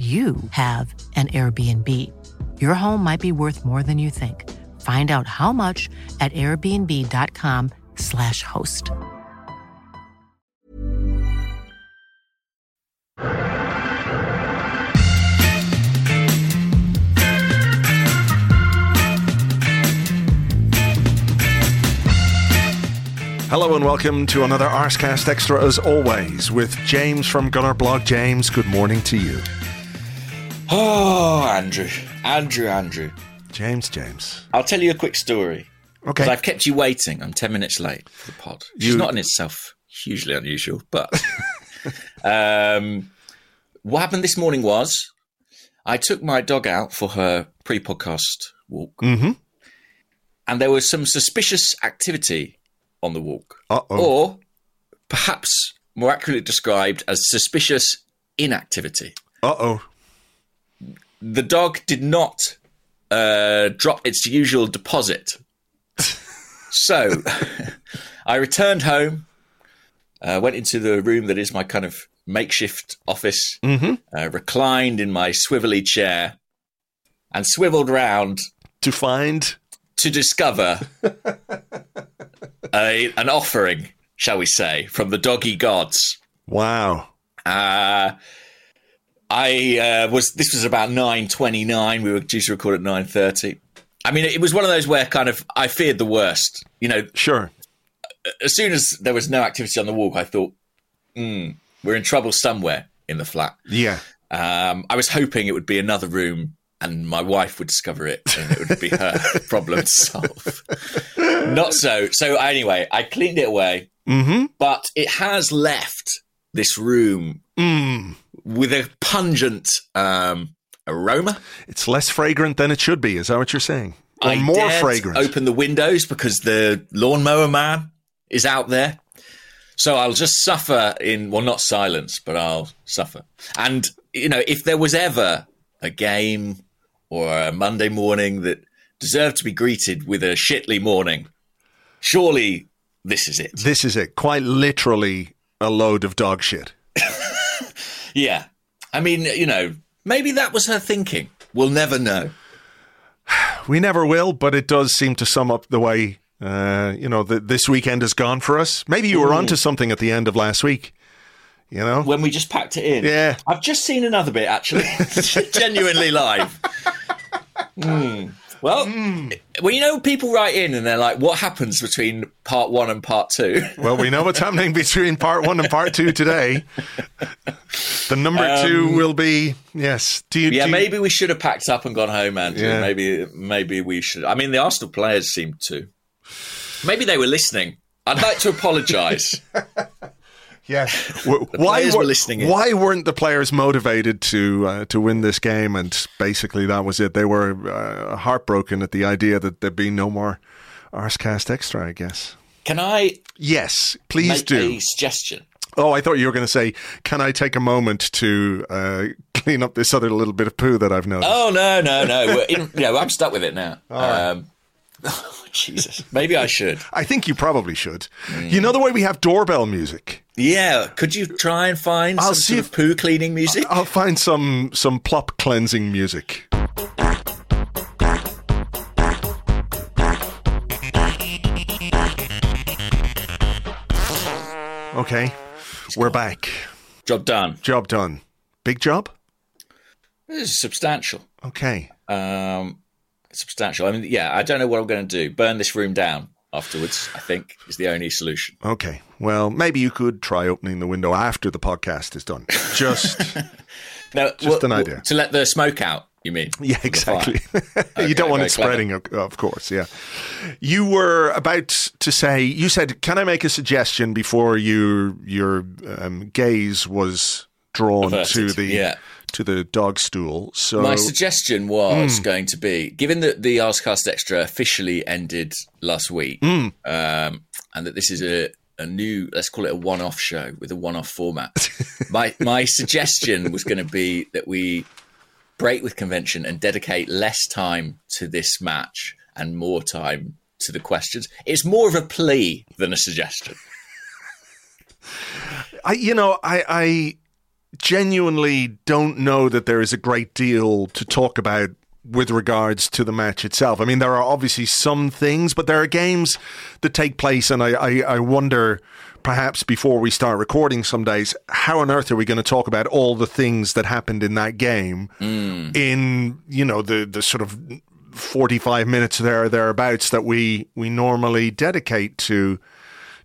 you have an Airbnb. Your home might be worth more than you think. Find out how much at airbnb.com/slash host. Hello and welcome to another Arsecast Extra as always with James from Gunnerblog. James, good morning to you. Oh, Andrew, Andrew, Andrew. James, James. I'll tell you a quick story. Okay. 'Cause I've kept you waiting. I'm 10 minutes late for the pod. Which You- is not in itself hugely unusual, but um, what happened this morning was I took my dog out for her pre podcast walk, Mm-hmm. and there was some suspicious activity on the walk, Uh oh. or perhaps more accurately described as suspicious inactivity. Uh oh. The dog did not uh, drop its usual deposit. so I returned home, uh, went into the room that is my kind of makeshift office, Mm-hmm. uh, reclined in my swivelly chair, and swiveled round To find. to discover a, an offering, shall we say, from the doggy gods. Wow. Uh, I uh, was. This was about nine twenty nine. We were due to record at nine thirty. I mean, it was one of those where kind of I feared the worst. You know, Sure. as soon as there was no activity on the walk, I thought, hmm, we're in trouble somewhere in the flat. Yeah. Um, I was hoping it would be another room and my wife would discover it and it would be her problem to solve. Not so. So anyway, I cleaned it away, Mm-hmm. but it has left this room Mm. With a pungent um, aroma. It's less fragrant than it should be. Is that what you're saying? Or I more fragrant? Open the windows because the lawnmower man is out there. So I'll just suffer in well, not silence, but I'll suffer. And you know, if there was ever a game or a Monday morning that deserved to be greeted with a shitly morning, surely this is it. This is it. Quite literally a load of dog shit. Yeah. I mean, you know, maybe that was her thinking. We'll never know. We never will, but it does seem to sum up the way uh, you know that this weekend has gone for us. Maybe you were onto something at the end of last week. You know, when we just packed it in. Yeah. I've just seen another bit actually, genuinely live. Hmm. Well, well, you know, people write in and they're like, "What happens between part one and part two? well, we know what's happening between part one and part two today. The number two will be yes. Do you? Um, yeah, do you- maybe we should have packed up and gone home, Andrew. Yeah. Maybe, maybe we should. I mean, the Arsenal players seemed to. Maybe they were listening. I'd like to apologise. Yeah. W- why were listening in. Why weren't the players motivated to uh, to win this game? And basically, that was it. They were uh, heartbroken at the idea that there'd be no more Arsecast Extra. I guess. Can I Yes, please make do. a suggestion? Oh, I thought you were going to say, "Can I take a moment to uh, clean up this other little bit of poo that I've noticed?" Oh no, no, no! We're in, you know, I'm stuck with it now. Um, oh, Jesus, maybe I should. I think you probably should. Mm. You know the way we have doorbell music. Yeah, could you try and find I'll some see if- poo cleaning music? I'll find some some plop cleansing music. Okay, we're back. Job done. Job done. Big job. This is substantial. Okay. Um, substantial. I mean, yeah, I don't know what I'm going to do. Burn this room down afterwards. I think is the only solution. Okay. Well, maybe you could try opening the window after the podcast is done. Just No, Just an idea. to let the smoke out. You mean? Yeah, From the fire. exactly. you don't want it spreading, of of course. Yeah. You were about to say. You said, "Can I make a suggestion?" Before you your um, gaze was drawn Averted, to the yeah. To the dog stool. So My suggestion was going to be, given that the Arsecast Extra officially ended last week, um, and that this is a, a new, let's call it a one-off show with a one-off format. my my suggestion was going to be that we break with convention and dedicate less time to this match and more time to the questions. It's more of a plea than a suggestion. I, you know, I, I genuinely don't know that there is a great deal to talk about with regards to the match itself. I mean, there are obviously some things, but there are games that take place, and I, I, I wonder perhaps before we start recording some days, how on earth are we going to talk about all the things that happened in that game mm. in, you know, the, the sort of 45 minutes there or thereabouts that we, we normally dedicate to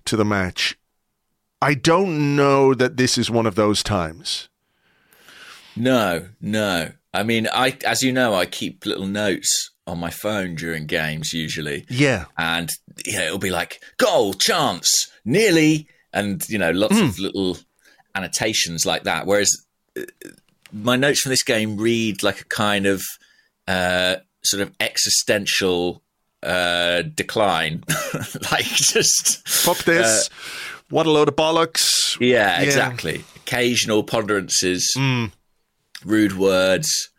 to the match. I don't know that this is one of those times. No, no. I mean, I as you know, I keep little notes on my phone during games usually. Yeah. and you know, it'll be like goal, chance, nearly, and you know, lots of little annotations like that. Whereas uh, my notes from this game read like a kind of uh, sort of existential uh, decline, like just pop this. What a load of bollocks. yeah, exactly. Occasional ponderances, rude words.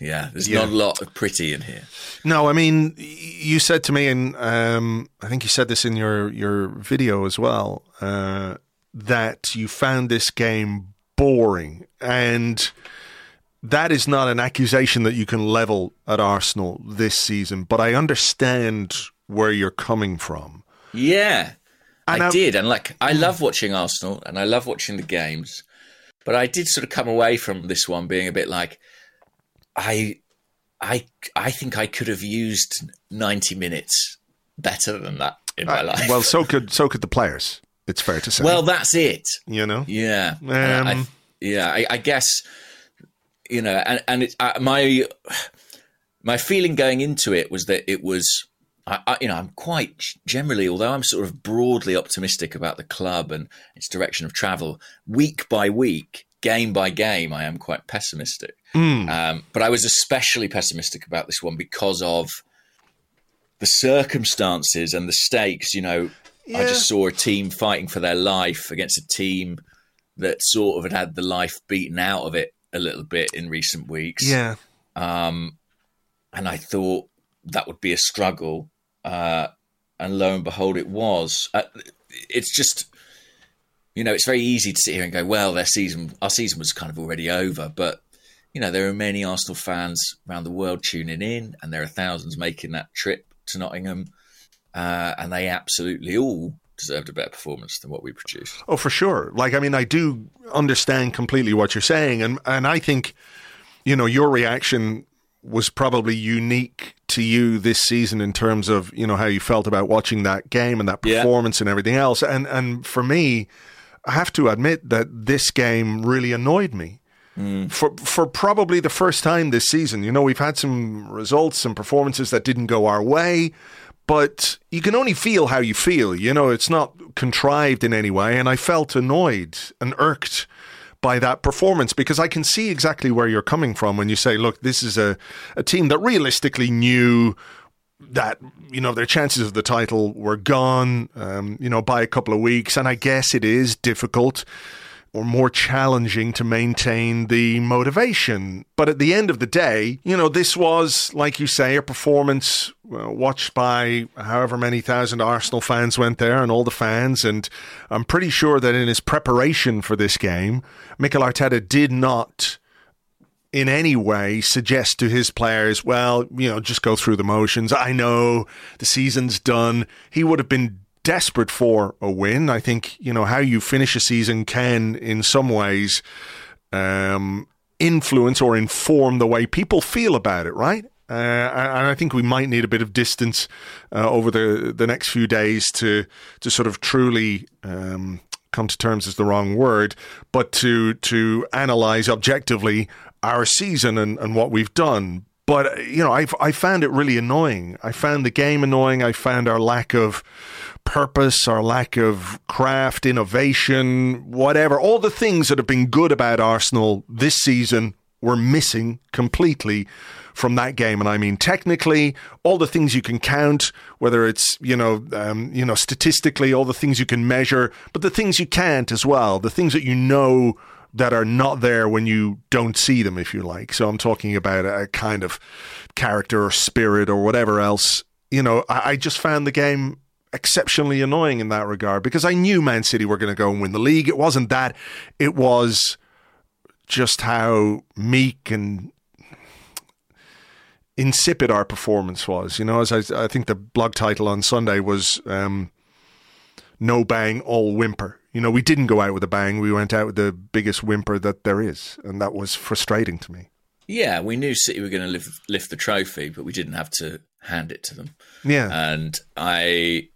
Yeah, there's Yeah. not a lot of pretty in here. No, I mean, you said to me, and um, I think you said this in your, your video as well, uh, that you found this game boring. And that is not an accusation that you can level at Arsenal this season, but I understand where you're coming from. Yeah, And I did, and like I love watching Arsenal, and I love watching the games, but I did sort of come away from this one being a bit like, I, I, I think I could have used ninety minutes better than that in my life. Uh, Well, so could so could the players. It's fair to say. well, that's it. you know. Yeah, And I- Um, yeah. I, I guess you know, and and it, uh, my my feeling going into it was that it was, I, I, you know, I'm quite generally, although I'm sort of broadly optimistic about the club and its direction of travel, week by week, game by game, I am quite pessimistic. Um, but I was especially pessimistic about this one because of the circumstances and the stakes. You know, I just saw a team fighting for their life against a team that sort of had had the life beaten out of it a little bit in recent weeks. Yeah. Um, and I thought that would be a struggle. Uh, and lo and behold, it was. Uh, it's just, you know, it's very easy to sit here and go, well, their season, our season was kind of already over. But, you know, there are many Arsenal fans around the world tuning in, and there are thousands making that trip to Nottingham. Uh, and they absolutely all deserved a better performance than what we produced. Oh, for sure. Like, I mean, I do understand completely what you're saying, and and I think, you know, your reaction was probably unique to you this season in terms of you know how you felt about watching that game and that Yeah. performance and everything else. And and for me, I have to admit that this game really annoyed me. Mm. For for probably the first time this season, you know, we've had some results and performances that didn't go our way, but you can only feel how you feel. You know, it's not contrived in any way. And I felt annoyed and irked by that performance because I can see exactly where you're coming from when you say, look, this is a, a team that realistically knew that you know their chances of the title were gone um, you know by a couple of weeks. And i guess it is difficult or more challenging to maintain the motivation but at the end of the day you know this was like you say a performance uh, watched by however many thousand arsenal fans went there and all the fans and i'm pretty sure that in his preparation for this game mikel arteta did not in any way suggest to his players, well, you know, just go through the motions. I know the season's done. He would have been desperate for a win. I think, you know, how you finish a season can, in some ways, um, influence or inform the way people feel about it, right? Uh, and I think we might need a bit of distance uh, over the the next few days to to sort of truly um, come to terms is the wrong word, but to to analyze objectively our season and, and what we've done. But uh, you know, I I found it really annoying. I found the game annoying. I found our lack of purpose, our lack of craft, innovation, whatever, all the things that have been good about Arsenal this season were missing completely from that game. And I mean, technically, all the things you can count, whether it's, you know, um, you know, statistically, all the things you can measure, but the things you can't as well, the things that you know that are not there when you don't see them, if you like. So I'm talking about a kind of character or spirit or whatever else. You know, I, I just found the game exceptionally annoying in that regard because I knew Man City were going to go and win the league. It wasn't that, it was just how meek and insipid our performance was. You know, as I, I think the blog title on Sunday was um, "No Bang, All Whimper." You know, we didn't go out with a bang. We went out with the biggest whimper that there is, and that was frustrating to me. Yeah, we knew City were going to lift, lift the trophy, but we didn't have to hand it to them. Yeah, and I,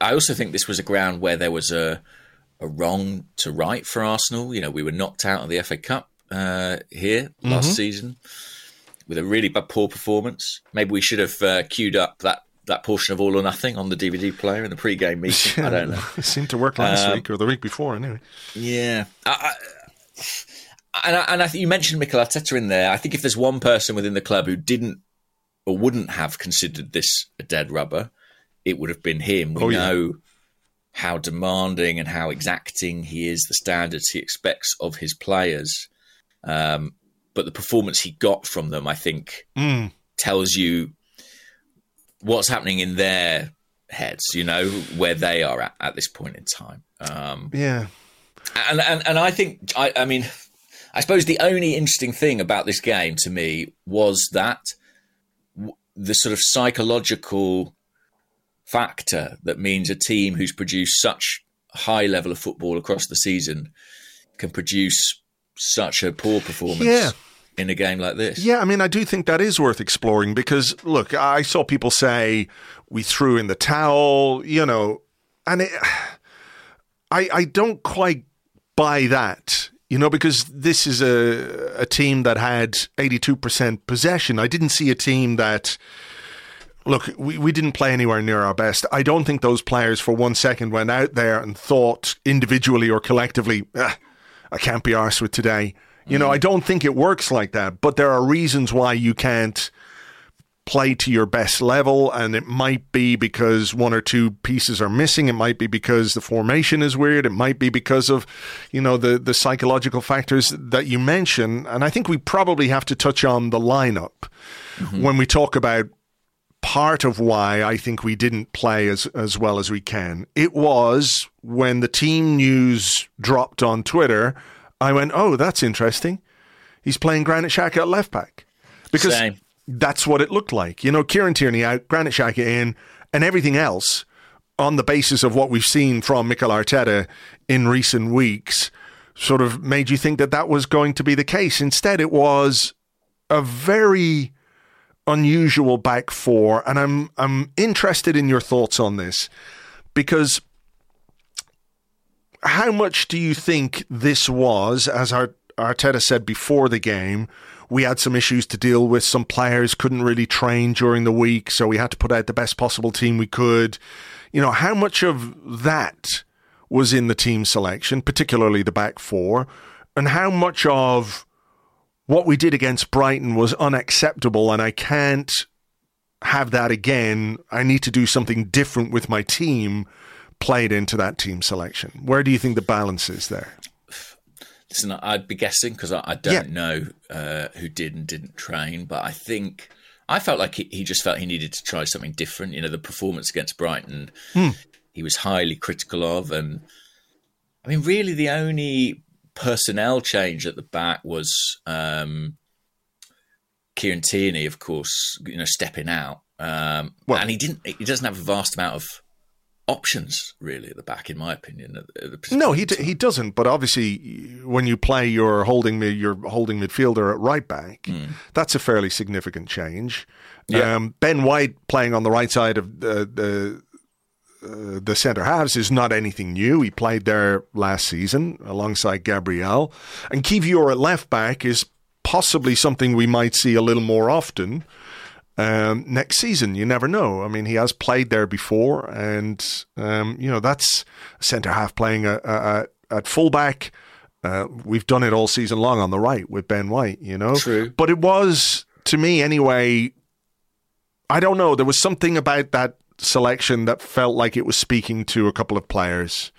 I also think this was a ground where there was a a wrong to right for Arsenal. You know, we were knocked out of the FA Cup uh, here last mm-hmm. season with a really bad poor performance. Maybe we should have uh, queued up that that portion of All or Nothing on the DVD player in the pre-game meeting. I don't know. it seemed to work last um, week or the week before, anyway. Yeah. I, I, and I, and I think you mentioned Mikel Arteta in there. I think if there's one person within the club who didn't or wouldn't have considered this a dead rubber, it would have been him. We oh, know how demanding and how exacting he is, the standards he expects of his players. Um, but the performance he got from them, I think, mm. tells you what's happening in their heads. You know where they are at at this point in time. Um, yeah, and and and I think I, I mean, I suppose the only interesting thing about this game to me was that the sort of psychological factor that means a team who's produced such high level of football across the season can produce such a poor performance. Yeah. In a game like this. Yeah, I mean, I do think that is worth exploring because, look, I saw people say we threw in the towel, you know, and it, I, I don't quite buy that you know, because this is a a team that had 82% possession. I didn't see a team that look, we, we didn't play anywhere near our best. I don't think those players for one second went out there and thought individually or collectively, ah, I can't be arsed with today. You know, I mm. don't think it works like that, but there are reasons why you can't play to your best level and it might be because one or two pieces are missing it might be because the formation is weird it might be because of you know the the psychological factors that you mention and i think we probably have to touch on the lineup mm-hmm. when we talk about part of why i think we didn't play as as well as we can it was when the team news dropped on twitter I went, oh, that's interesting. He's playing Granit Xhaka at left back because Same. that's what it looked like. You know, Kieran Tierney out, Granit Xhaka in, and everything else on the basis of what we've seen from Mikel Arteta in recent weeks sort of made you think that that was going to be the case. Instead, it was a very unusual back four, and I'm I'm interested in your thoughts on this because how much do you think this was, as Arteta said before the game, we had some issues to deal with. Some players couldn't really train during the week, so we had to put out the best possible team we could. You know, how much of that was in the team selection, particularly the back four, and how much of what we did against Brighton was unacceptable, and I can't have that again. I need to do something different with my team played into that team selection? Where do you think the balance is there? Listen, I'd be guessing because I, I, don't yeah. know uh, who did and didn't train, but I think I felt like he, he, just felt he needed to try something different. You know, the performance against Brighton, hmm. he was highly critical of, and I mean, really, the only personnel change at the back was um, Kieran Tierney, of course, you know, stepping out. Um, well, and he didn't. He doesn't have a vast amount of options really at the back, in my opinion. No, he d- he doesn't. But obviously, when you play your holding your holding midfielder at right back, mm. that's a fairly significant change. Yeah. Um, ben White playing on the right side of the the. Uh, the centre halves is not anything new. He played there last season alongside Gabriel. And Kiwior at left back is possibly something we might see a little more often um, next season. You never know. I mean, he has played there before, and um, you know that's centre half playing a, a, a, at fullback. Uh, we've done it all season long on the right with Ben White, you know. True. But it was to me anyway. I don't know. There was something about that selection that felt like it was speaking to a couple of players.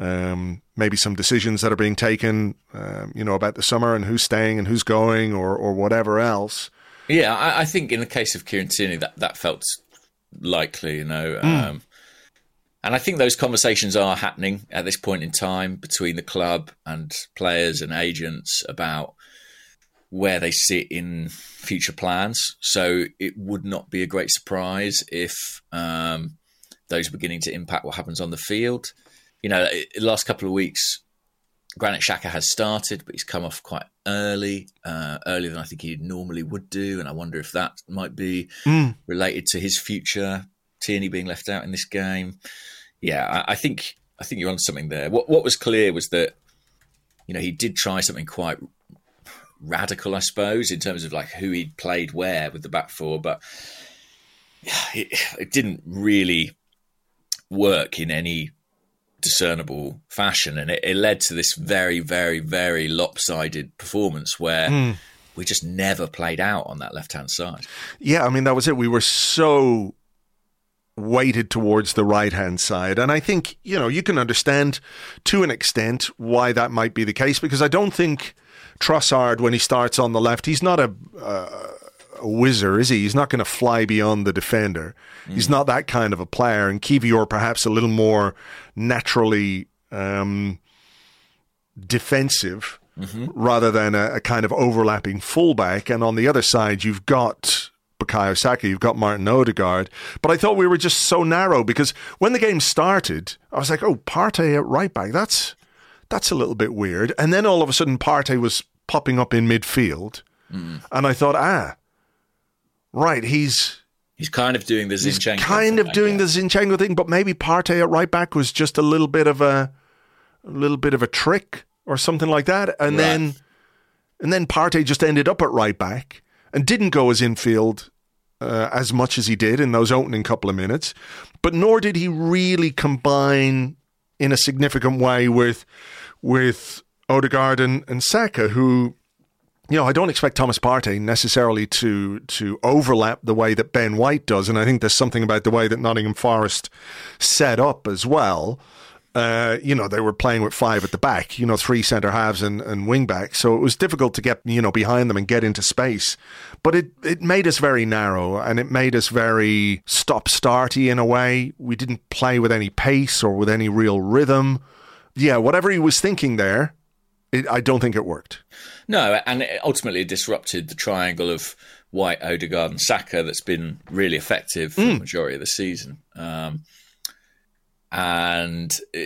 Um, maybe some decisions that are being taken, um, you know, about the summer and who's staying and who's going, or or whatever else. Yeah, I, I think in the case of Kieran Tierney, that that felt likely, you know. Mm. Um, and I think those conversations are happening at this point in time between the club and players and agents about where they sit in future plans. So it would not be a great surprise if um, those are beginning to impact what happens on the field. You know, the last couple of weeks, Granit Xhaka has started, but he's come off quite early, uh, earlier than I think he normally would do. And I wonder if that might be Mm. related to his future. Tierney being left out in this game. Yeah, I, I think I think you're on something there. What what was clear was that you know he did try something quite radical, I suppose, in terms of like who he'd played where with the back four, but it, it didn't really work in any discernible fashion, and it, it led to this very, very, very lopsided performance where hmm. we just never played out on that left hand side. Yeah, I mean that was it. We were so weighted towards the right hand side, and I think you know you can understand to an extent why that might be the case because I don't think Trossard when he starts on the left, he's not a. Uh, a whizzer, is he? He's not going to fly beyond the defender. He's not that kind of a player. And Kiwior perhaps a little more naturally um, defensive rather than a, a kind of overlapping fullback. And on the other side, you've got Bukayo Saka, you've got Martin Odegaard. But I thought we were just so narrow because when the game started, I was like, oh, Partey at right back. That's that's a little bit weird. And then all of a sudden, Partey was popping up in midfield, and I thought, ah, right, he's He's kind of doing the he's Zinchenko. kind of doing the Zinchenko thing, but maybe Partey at right back was just a little bit of a, a little bit of a trick or something like that, and Right. then and then Partey just ended up at right back and didn't go as infield uh, as much as he did in those opening couple of minutes, but nor did he really combine in a significant way with with Odegaard and, and Saka, who you know, I don't expect Thomas Partey necessarily to to overlap the way that Ben White does, and I think there's something about the way that Nottingham Forest set up as well. Uh, you know, they were playing with five at the back, you know, three centre halves and, and wing backs. So it was difficult to get, you know, behind them and get into space. But it, it made us very narrow and it made us very stop starty in a way. We didn't play with any pace or with any real rhythm. Yeah, whatever he was thinking there, it, I don't think it worked. No, and it ultimately disrupted the triangle of White, Odegaard, and Saka that's been really effective for the majority of the season. Um, and uh,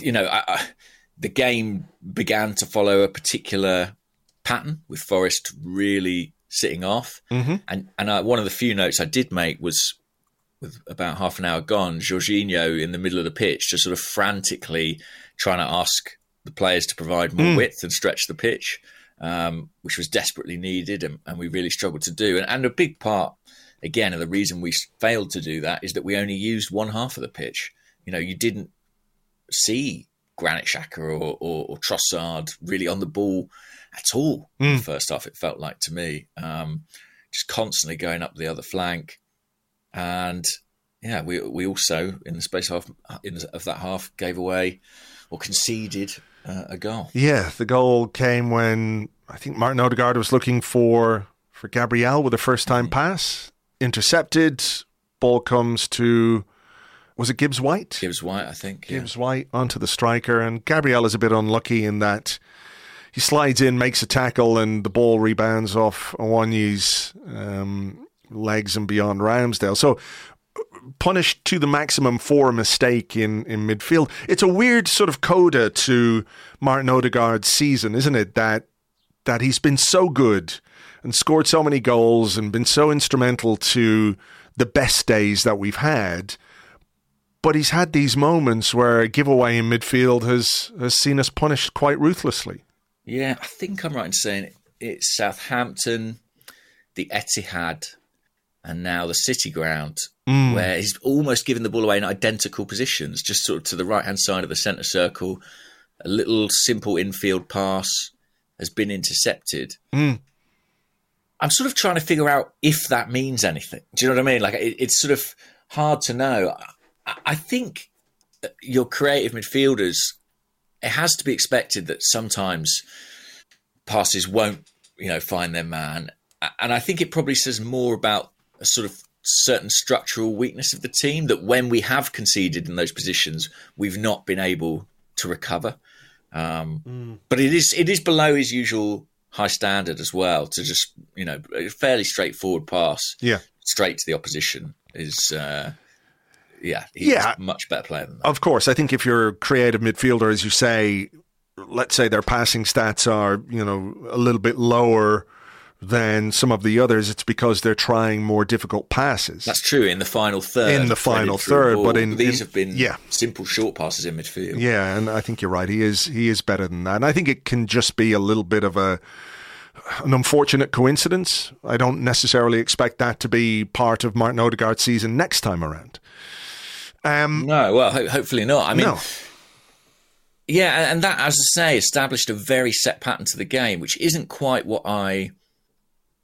you know, I, I, the game began to follow a particular pattern with Forest really sitting off. Mm-hmm. And and I, one of the few notes I did make was with about half an hour gone, Jorginho in the middle of the pitch, just sort of frantically trying to ask the players to provide more width and stretch the pitch, um, which was desperately needed, and, and we really struggled to do. And, and a big part, again, of the reason we failed to do that is that we only used one half of the pitch. You know, you didn't see Granit Xhaka or, or, or Trossard really on the ball at all in the first half. It felt like to me, um, just constantly going up the other flank, and yeah, we we also in the space of in the, of that half gave away or conceded uh, a goal. Yeah, the goal came when I think Martin Odegaard was looking for for Gabriel with a first time pass, intercepted. Ball comes to was it Gibbs White? Gibbs White, I think. Yeah. Gibbs White onto the striker, and Gabriel is a bit unlucky in that he slides in, makes a tackle, and the ball rebounds off Awoniyi's um, legs and beyond Ramsdale. So punished to the maximum for a mistake in, in midfield. It's a weird sort of coda to Martin Odegaard's season, isn't it? That that he's been so good and scored so many goals and been so instrumental to the best days that we've had. But he's had these moments where a giveaway in midfield has, has seen us punished quite ruthlessly. Yeah, I think I'm right in saying it's Southampton, the Etihad, and now the City Ground, where he's almost given the ball away in identical positions, just sort of to the right hand side of the centre circle, a little simple infield pass has been intercepted. Mm. I'm sort of trying to figure out if that means anything. Do you know what I mean? Like it, it's sort of hard to know. I, I think your creative midfielders, it has to be expected that sometimes passes won't, you know, find their man. And I think it probably says more about a sort of certain structural weakness of the team that when we have conceded in those positions, we've not been able to recover. Um, mm. But it is it is below his usual high standard as well to just you know a fairly straightforward pass, yeah, straight to the opposition is. Uh, yeah, yeah, much better player than that. Of course, I think if you're a creative midfielder, as you say, let's say their passing stats are you know a little bit lower than some of the others, it's because they're trying more difficult passes. That's true in the final third. In the final third, but in these in, have been yeah. simple short passes in midfield. Yeah, and I think you're right. He is he is better than that. And I think it can just be a little bit of a an unfortunate coincidence. I don't necessarily expect that to be part of Martin Odegaard's season next time around. Um, no, well, ho- hopefully not. I mean, no. yeah, and that, as I say, established a very set pattern to the game, which isn't quite what I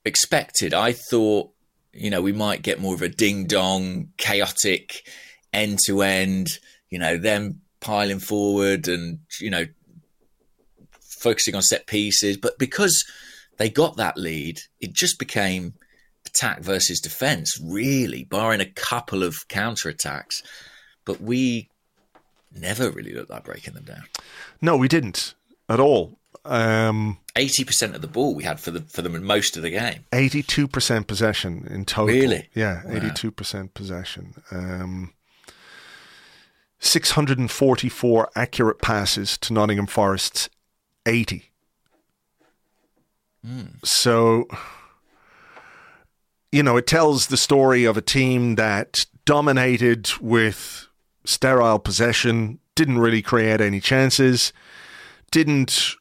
expected. I thought, you know, we might get more of a ding dong, chaotic, end to end, you know, them piling forward and, you know, focusing on set pieces. But because they got that lead, it just became attack versus defense, really, barring a couple of counter attacks. But we never really looked like breaking them down. No, we didn't at all. Um, eighty percent of the ball we had for the for them in most of the game. Eighty-two percent possession in total. Really? Yeah, 82% possession. Um, 644 accurate passes to Nottingham Forest's 80. Mm. So, you know, it tells the story of a team that dominated with sterile possession, didn't really create any chances, didn't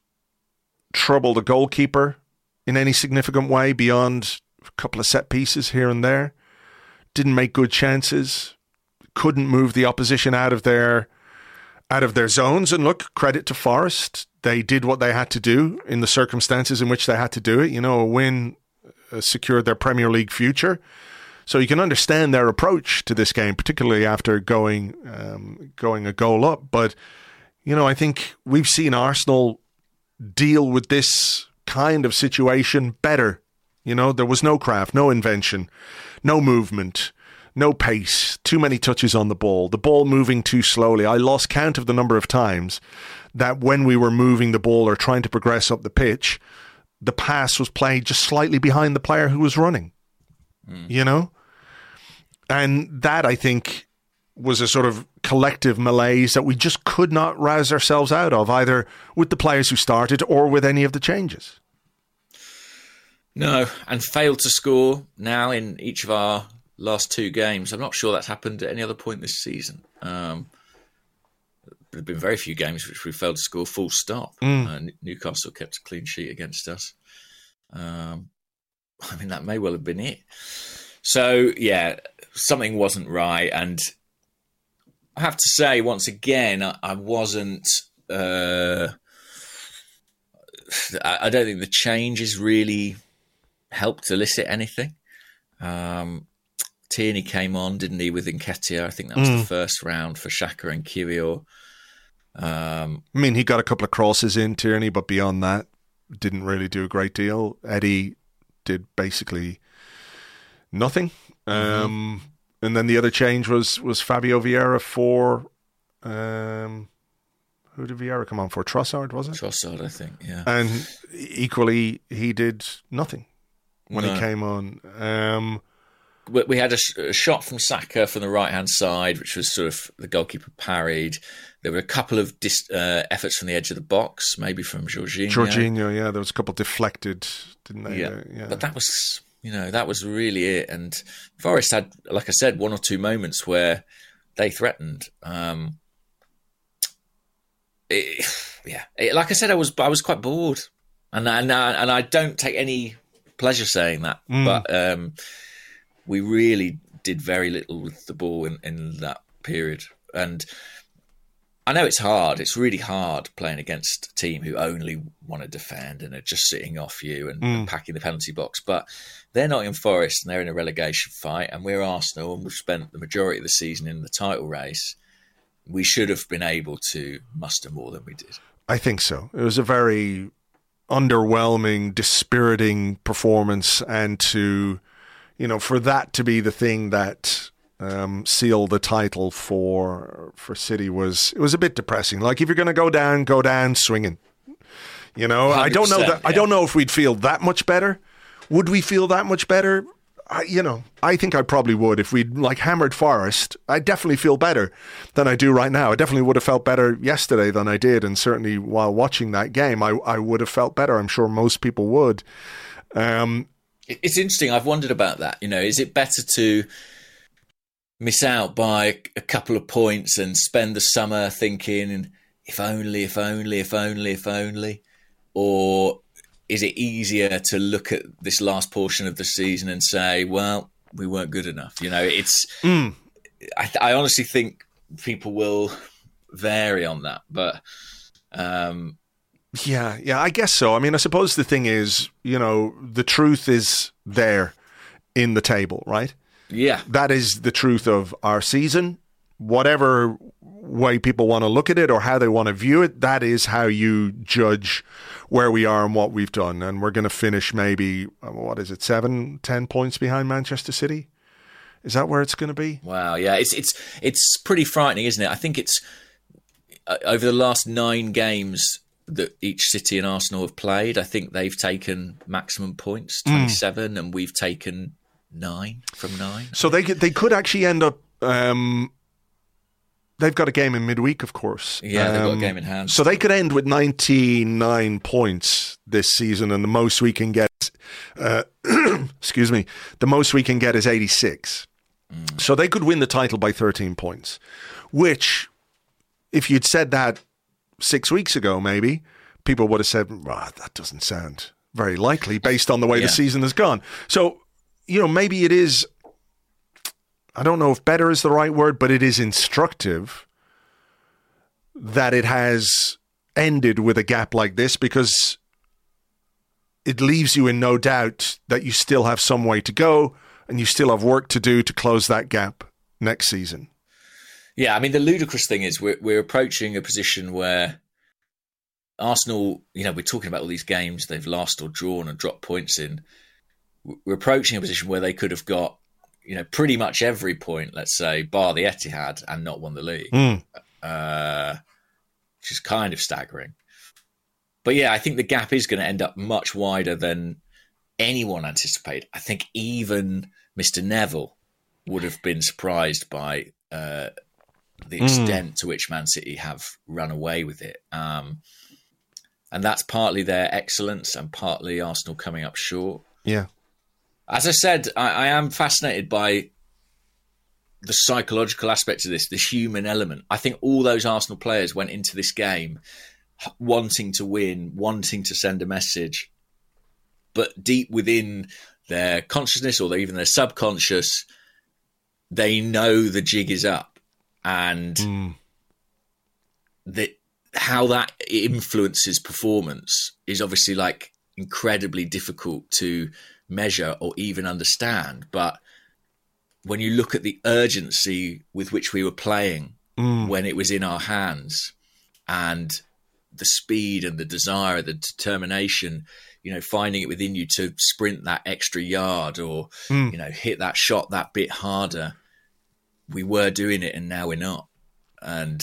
trouble the goalkeeper in any significant way beyond a couple of set pieces here and there. Didn't make good chances. Couldn't move the opposition out of their out of their zones. And look, credit to Forest. They did what they had to do in the circumstances in which they had to do it. You know, a win uh, secured their Premier League future. So you can understand their approach to this game, particularly after going um, going a goal up. But you know, I think we've seen Arsenal deal with this kind of situation better. You know, there was no craft, no invention, no movement, no pace, too many touches on the ball, the ball moving too slowly. I lost count of the number of times that when we were moving the ball or trying to progress up the pitch, the pass was played just slightly behind the player who was running. Mm. You know? And that, I think, was a sort of collective malaise that we just could not rouse ourselves out of, either with the players who started or with any of the changes. No, and failed to score now in each of our last two games. I'm not sure that's happened at any other point this season. Um, there have been very few games which we failed to score full stop. Mm. Uh, Newcastle kept a clean sheet against us. Um, I mean, that may well have been it. So, yeah, something wasn't right. And I have to say, once again, I, I wasn't. Uh, I, I, don't think the changes really helped elicit anything. Um, Tierney came on, didn't he, with Nketiah? I think that was mm. the first round for Xhaka and Kiwior. Um, I mean, he got a couple of crosses in Tierney, but beyond that, didn't really do a great deal. Eddie did basically nothing. Mm-hmm. Um, and then the other change was was Fabio Vieira for um, who did Vieira come on for? Trossard, was it? Trossard, I think. Yeah. And equally, he did nothing when no. he came on. Um, we had a, sh- a, shot from Saka from the right hand side, which was sort of the goalkeeper parried. There were a couple of dis- uh, efforts from the edge of the box, maybe from Jorginho. Jorginho, yeah, there was a couple deflected, didn't they? Yeah, yeah. but that was you know, that was really it. And Forest had, like I said, one or two moments where they threatened. Um, it, yeah, it, like I said, I was I was quite bored, and and and I don't take any pleasure saying that, mm. but um, we really did very little with the ball in, in that period, and I know it's hard. It's really hard playing against a team who only want to defend and are just sitting off you and, hmm. and packing the penalty box. But they're not in Forest and they're in a relegation fight, and we're Arsenal, and we've spent the majority of the season in the title race. We should have been able to muster more than we did. I think so. It was a very underwhelming, dispiriting performance, and to you know for that to be the thing that um, sealed the title for for City was it was a bit depressing. Like if you're going to go down, go down swinging. You know, I don't know 100%, that I don't know if we'd feel that much better. Would we feel that much better? I, you know, I think I probably would if we'd like hammered Forest. I definitely feel better than I do right now. I definitely would have felt better yesterday than I did, and certainly while watching that game, I I would have felt better. I'm sure most people would. Um, It's interesting. I've wondered about that. You know, is it better to miss out by a couple of points and spend the summer thinking, if only, if only, if only, if only? Or is it easier to look at this last portion of the season and say, well, we weren't good enough? You know, it's. I, I honestly think people will vary on that. But. Um, Yeah, yeah, I guess so. I mean, I suppose the thing is, you know, the truth is there in the table, right? Yeah. That is the truth of our season. Whatever way people want to look at it or how they want to view it, that is how you judge where we are and what we've done. And we're going to finish maybe, uh, what is it, seven, ten points behind Manchester City? Is that where it's going to be? Wow, yeah, it's it's it's pretty frightening, isn't it? I think it's uh, over the last nine games that each City and Arsenal have played. I think they've taken maximum points, Hmm. twenty-seven, and we've taken nine from nine. So they could, they could actually end up. Um, they've got a game in midweek, of course. Yeah, they've got a Um, game in hand. So they could end with 99 points this season, and the most we can get, uh, excuse me, the most we can get is 86. So they could win the title by 13 points, which, if you'd said that six weeks ago, maybe people would have said, "Ah, that doesn't sound very likely based on the way Yeah. the season has gone. So, you know, maybe it is. I don't know if better is the right word, but it is instructive that it has ended with a gap like this because it leaves you in no doubt that you still have some way to go and you still have work to do to close that gap next season. Yeah, I mean the ludicrous thing is we're we're approaching a position where Arsenal, you know, we're talking about all these games they've lost or drawn and dropped points in. We're approaching a position where they could have got, you know, pretty much every point, let's say, bar the Etihad, and not won the league, Mm. uh, which is kind of staggering. But yeah, I think the gap is going to end up much wider than anyone anticipated. I think even Mr. Neville would have been surprised by uh, the extent to which Man City have run away with it. Um, and that's partly their excellence and partly Arsenal coming up short. Yeah. As I said, I, I am fascinated by the psychological aspect of this, the human element. I think all those Arsenal players went into this game wanting to win, wanting to send a message, but deep within their consciousness or even their subconscious, they know the jig is up, and Mm. that how that influences performance is obviously like incredibly difficult to measure or even understand. But when you look at the urgency with which we were playing mm. when it was in our hands and the speed and the desire, the determination, you know, finding it within you to sprint that extra yard or, mm. you know, hit that shot that bit harder. We were doing it and now we're not. And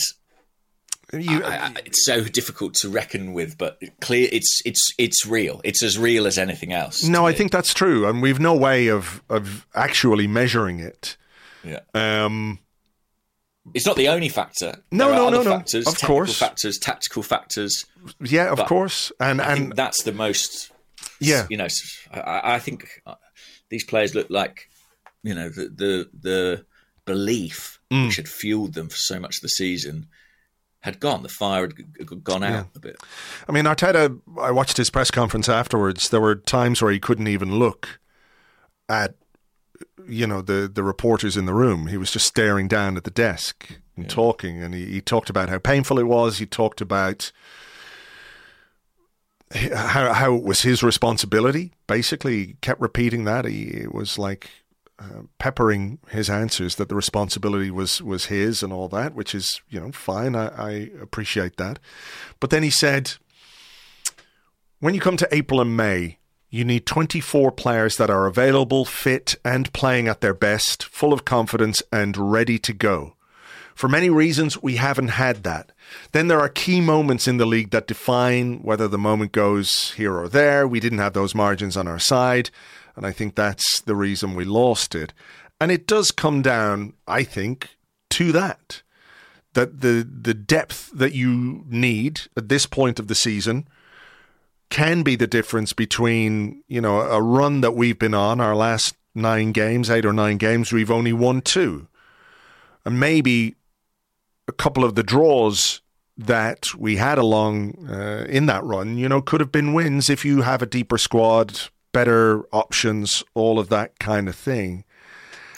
You, I, I, it's so difficult to reckon with, but clear it's it's it's real. It's as real as anything else. no, I me. think that's true, and we've no way of of actually measuring it. yeah. Um, It's not the only factor. No, no, no, no. Factors, Of course. factors, tactical factors. yeah, of course, and I and that's the most. Yeah. you know, I think uh, these players look like you know the the, the belief Mm. which had fueled them for so much of the season had gone. The fire had gone out a bit. I mean, Arteta. I watched his press conference afterwards. There were times where he couldn't even look at, you know, the the reporters in the room. He was just staring down at the desk, and yeah. talking, and he, he talked about how painful it was. He talked about how how it was his responsibility. Basically, he kept repeating that. He it was like uh, peppering his answers that the responsibility was was his and all that, which is you know fine. I, I appreciate that. But then he said, when you come to April and May, you need 24 players that are available, fit, and playing at their best, full of confidence, and ready to go. For many reasons, we haven't had that. Then there are key moments in the league that define whether the moment goes here or there. We didn't have those margins on our side, and I think that's the reason we lost it. And it does come down, I think, to that. That the the depth that you need at this point of the season can be the difference between, you know, a run that we've been on, our last nine games, eight or nine games, we've only won two. And maybe a couple of the draws that we had along uh, in that run, you know, could have been wins if you have a deeper squad, better options, all of that kind of thing.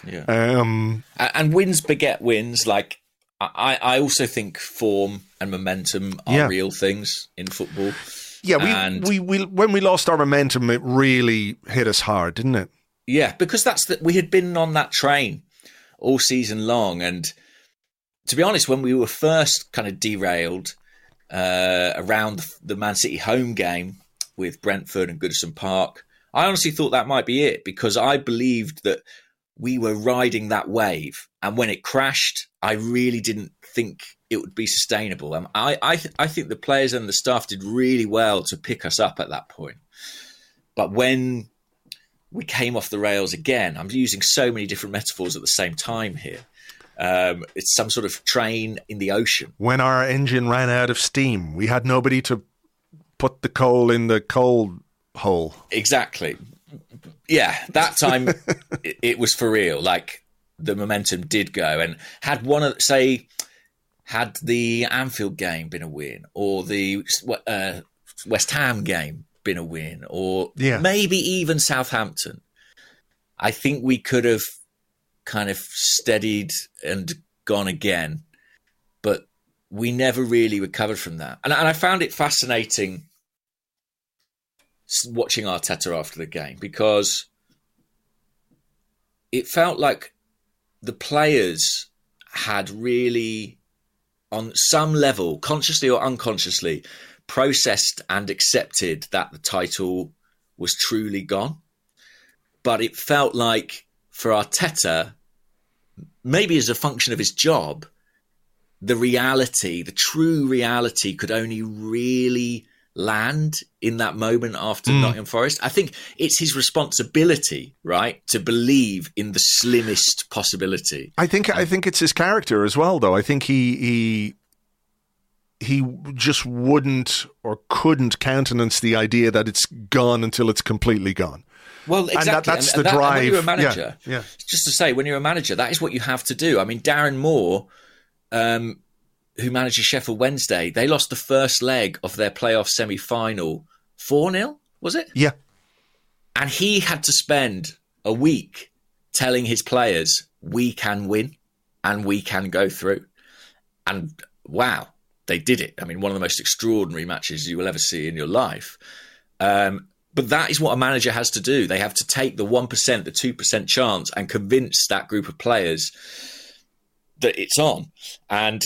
Yeah. Um, and wins beget wins. Like I, I also think form and momentum are yeah. real things in football. Yeah, we, and, we, we when we lost our momentum, it really hit us hard, didn't it? Yeah, because that's that we had been on that train all season long, and to be honest, when we were first kind of derailed uh, around the Man City home game with Brentford and Goodison Park, I honestly thought that might be it because I believed that we were riding that wave, and when it crashed, I really didn't think it would be sustainable. Um, I I, th- I think the players and the staff did really well to pick us up at that point. But when we came off the rails again, I'm using so many different metaphors at the same time here. Um, it's some sort of train in the ocean. When our engine ran out of steam, we had nobody to put the coal in the coal hole. Exactly. Yeah, that time it, it was for real. Like the momentum did go, and had one of say had the Anfield game been a win, or the uh, West Ham game been a win, or yeah. maybe even Southampton, I think we could have kind of steadied and gone again. But we never really recovered from that. And, and I found it fascinating watching Arteta after the game because it felt like the players had really on some level, consciously or unconsciously, processed and accepted that the title was truly gone. But it felt like for Arteta, maybe as a function of his job, the reality, the true reality, could only really land in that moment after mm. Nottingham Forest. I think it's his responsibility, right, to believe in the slimmest possibility. I think I think it's his character as well, though. I think he he he just wouldn't or couldn't countenance the idea that it's gone until it's completely gone. Well, exactly. And that, that's and, the and that, drive. when you're a manager, yeah, yeah. Just to say, when you're a manager, that is what you have to do. I mean, Darren Moore um, who manages Sheffield Wednesday, they lost the first leg of their playoff semi final 4 0, was it? Yeah. And he had to spend a week telling his players, we can win and we can go through. And wow, they did it. I mean, one of the most extraordinary matches you will ever see in your life. Um, but that is what a manager has to do. They have to take the 1%, the 2% chance and convince that group of players that it's on. And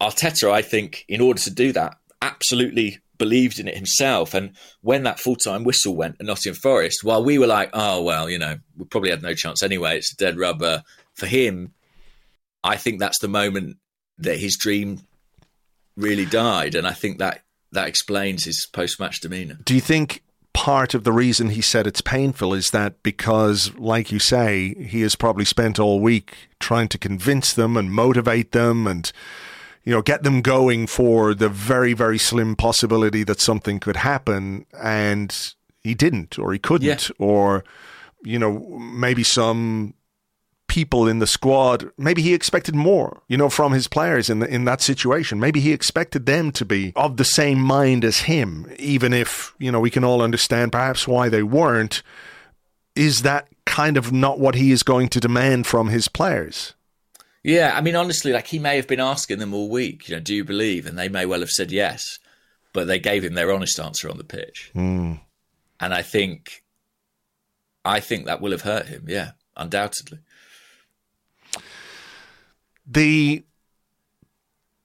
Arteta, I think, in order to do that, absolutely believed in it himself. And when that full time whistle went at Nottingham Forest, while we were like, oh, well, you know, we probably had no chance anyway, it's dead rubber. For him, I think that's the moment that his dream really died. And I think that that explains his post match demeanour. Do you think part of the reason he said it's painful is that because, like you say, he has probably spent all week trying to convince them and motivate them and you know, get them going for the very, very slim possibility that something could happen. And he didn't, or he couldn't, yeah. or, you know, maybe some people in the squad, maybe he expected more, you know, from his players in the, in that situation. Maybe he expected them to be of the same mind as him, even if, you know, we can all understand perhaps why they weren't. Is that kind of not what he is going to demand from his players? Yeah, I mean, honestly, like he may have been asking them all week, you know, do you believe? And they may well have said yes, but they gave him their honest answer on the pitch. Mm. And I think, I think that will have hurt him. Yeah, undoubtedly. The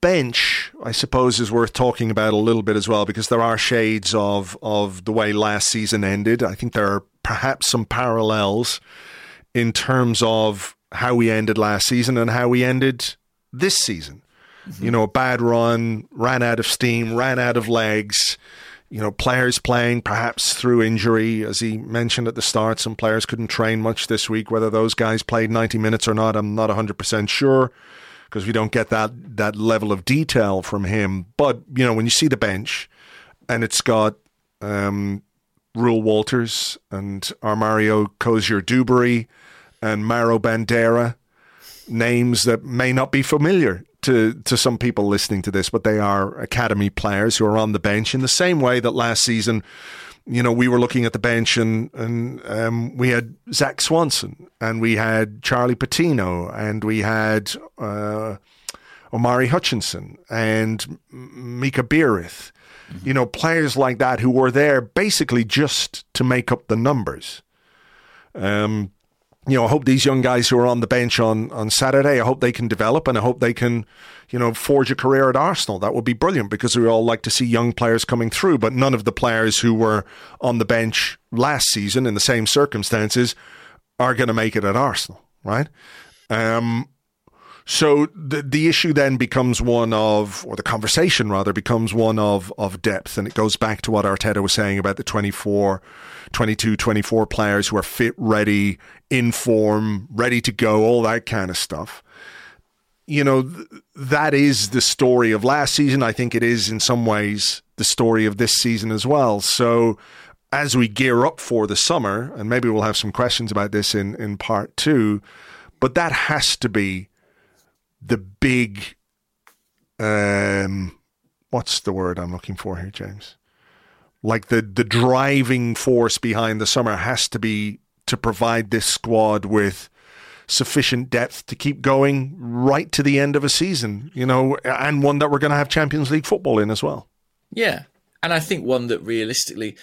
bench, I suppose, is worth talking about a little bit as well because there are shades of of the way last season ended. I think there are perhaps some parallels in terms of how we ended last season and how we ended this season. Mm-hmm. You know, a bad run, ran out of steam, ran out of legs. You know, players playing perhaps through injury, as he mentioned at the start. Some players couldn't train much this week. Whether those guys played 90 minutes or not, I'm not 100% sure because we don't get that that level of detail from him. But you know, when you see the bench, and it's got um, Reuell Walters and Amario Cozier-Duberry and Mauro Bandeira, names that may not be familiar to to some people listening to this, but they are academy players who are on the bench in the same way that last season you know, we were looking at the bench and and um, we had Zach Swanson and we had Charlie Patino and we had uh, Omari Hutchinson and Mika Biereth. Mm-hmm. You know, players like that who were there basically just to make up the numbers. Um, you know, I hope these young guys who are on the bench on, on Saturday, I hope they can develop and I hope they can, you know, forge a career at Arsenal. That would be brilliant because we all like to see young players coming through, but none of the players who were on the bench last season in the same circumstances are going to make it at Arsenal, right? Um, so the the issue then becomes one of, or the conversation rather becomes one of of depth, and it goes back to what Arteta was saying about the 24, 22, 24 players who are fit, ready, in form, ready to go, all that kind of stuff. You know, th- that is the story of last season. I think it is in some ways the story of this season as well. So as we gear up for the summer, and maybe we'll have some questions about this in in part two, but that has to be the big um what's the word I'm looking for here, James? Like the the driving force behind the summer has to be to provide this squad with sufficient depth to keep going right to the end of a season, you know, and one that we're going to have Champions League football in as well. Yeah. And I think one that realistically,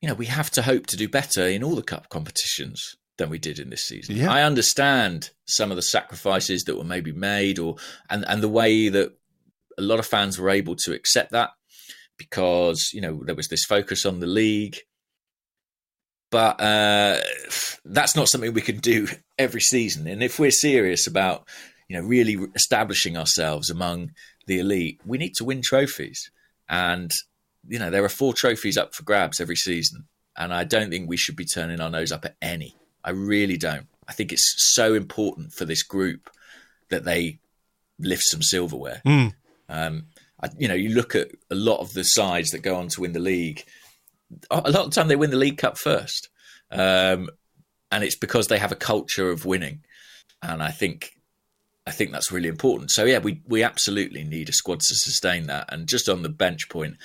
you know, we have to hope to do better in all the cup competitions than we did in this season. Yeah. I understand some of the sacrifices that were maybe made or and and the way that a lot of fans were able to accept that because, you know, there was this focus on the league. But uh, that's not something we can do every season. And if we're serious about, you know, really establishing ourselves among the elite, we need to win trophies. And, you know, there are four trophies up for grabs every season. And I don't think we should be turning our nose up at any. I really don't. I think it's so important for this group that they lift some silverware. Mm. Um, I, you know, you look at a lot of the sides that go on to win the league. A lot of the time, they win the League Cup first, um, and it's because they have a culture of winning. And I think, I think that's really important. So yeah, we we absolutely need a squad to sustain that. And just on the bench point,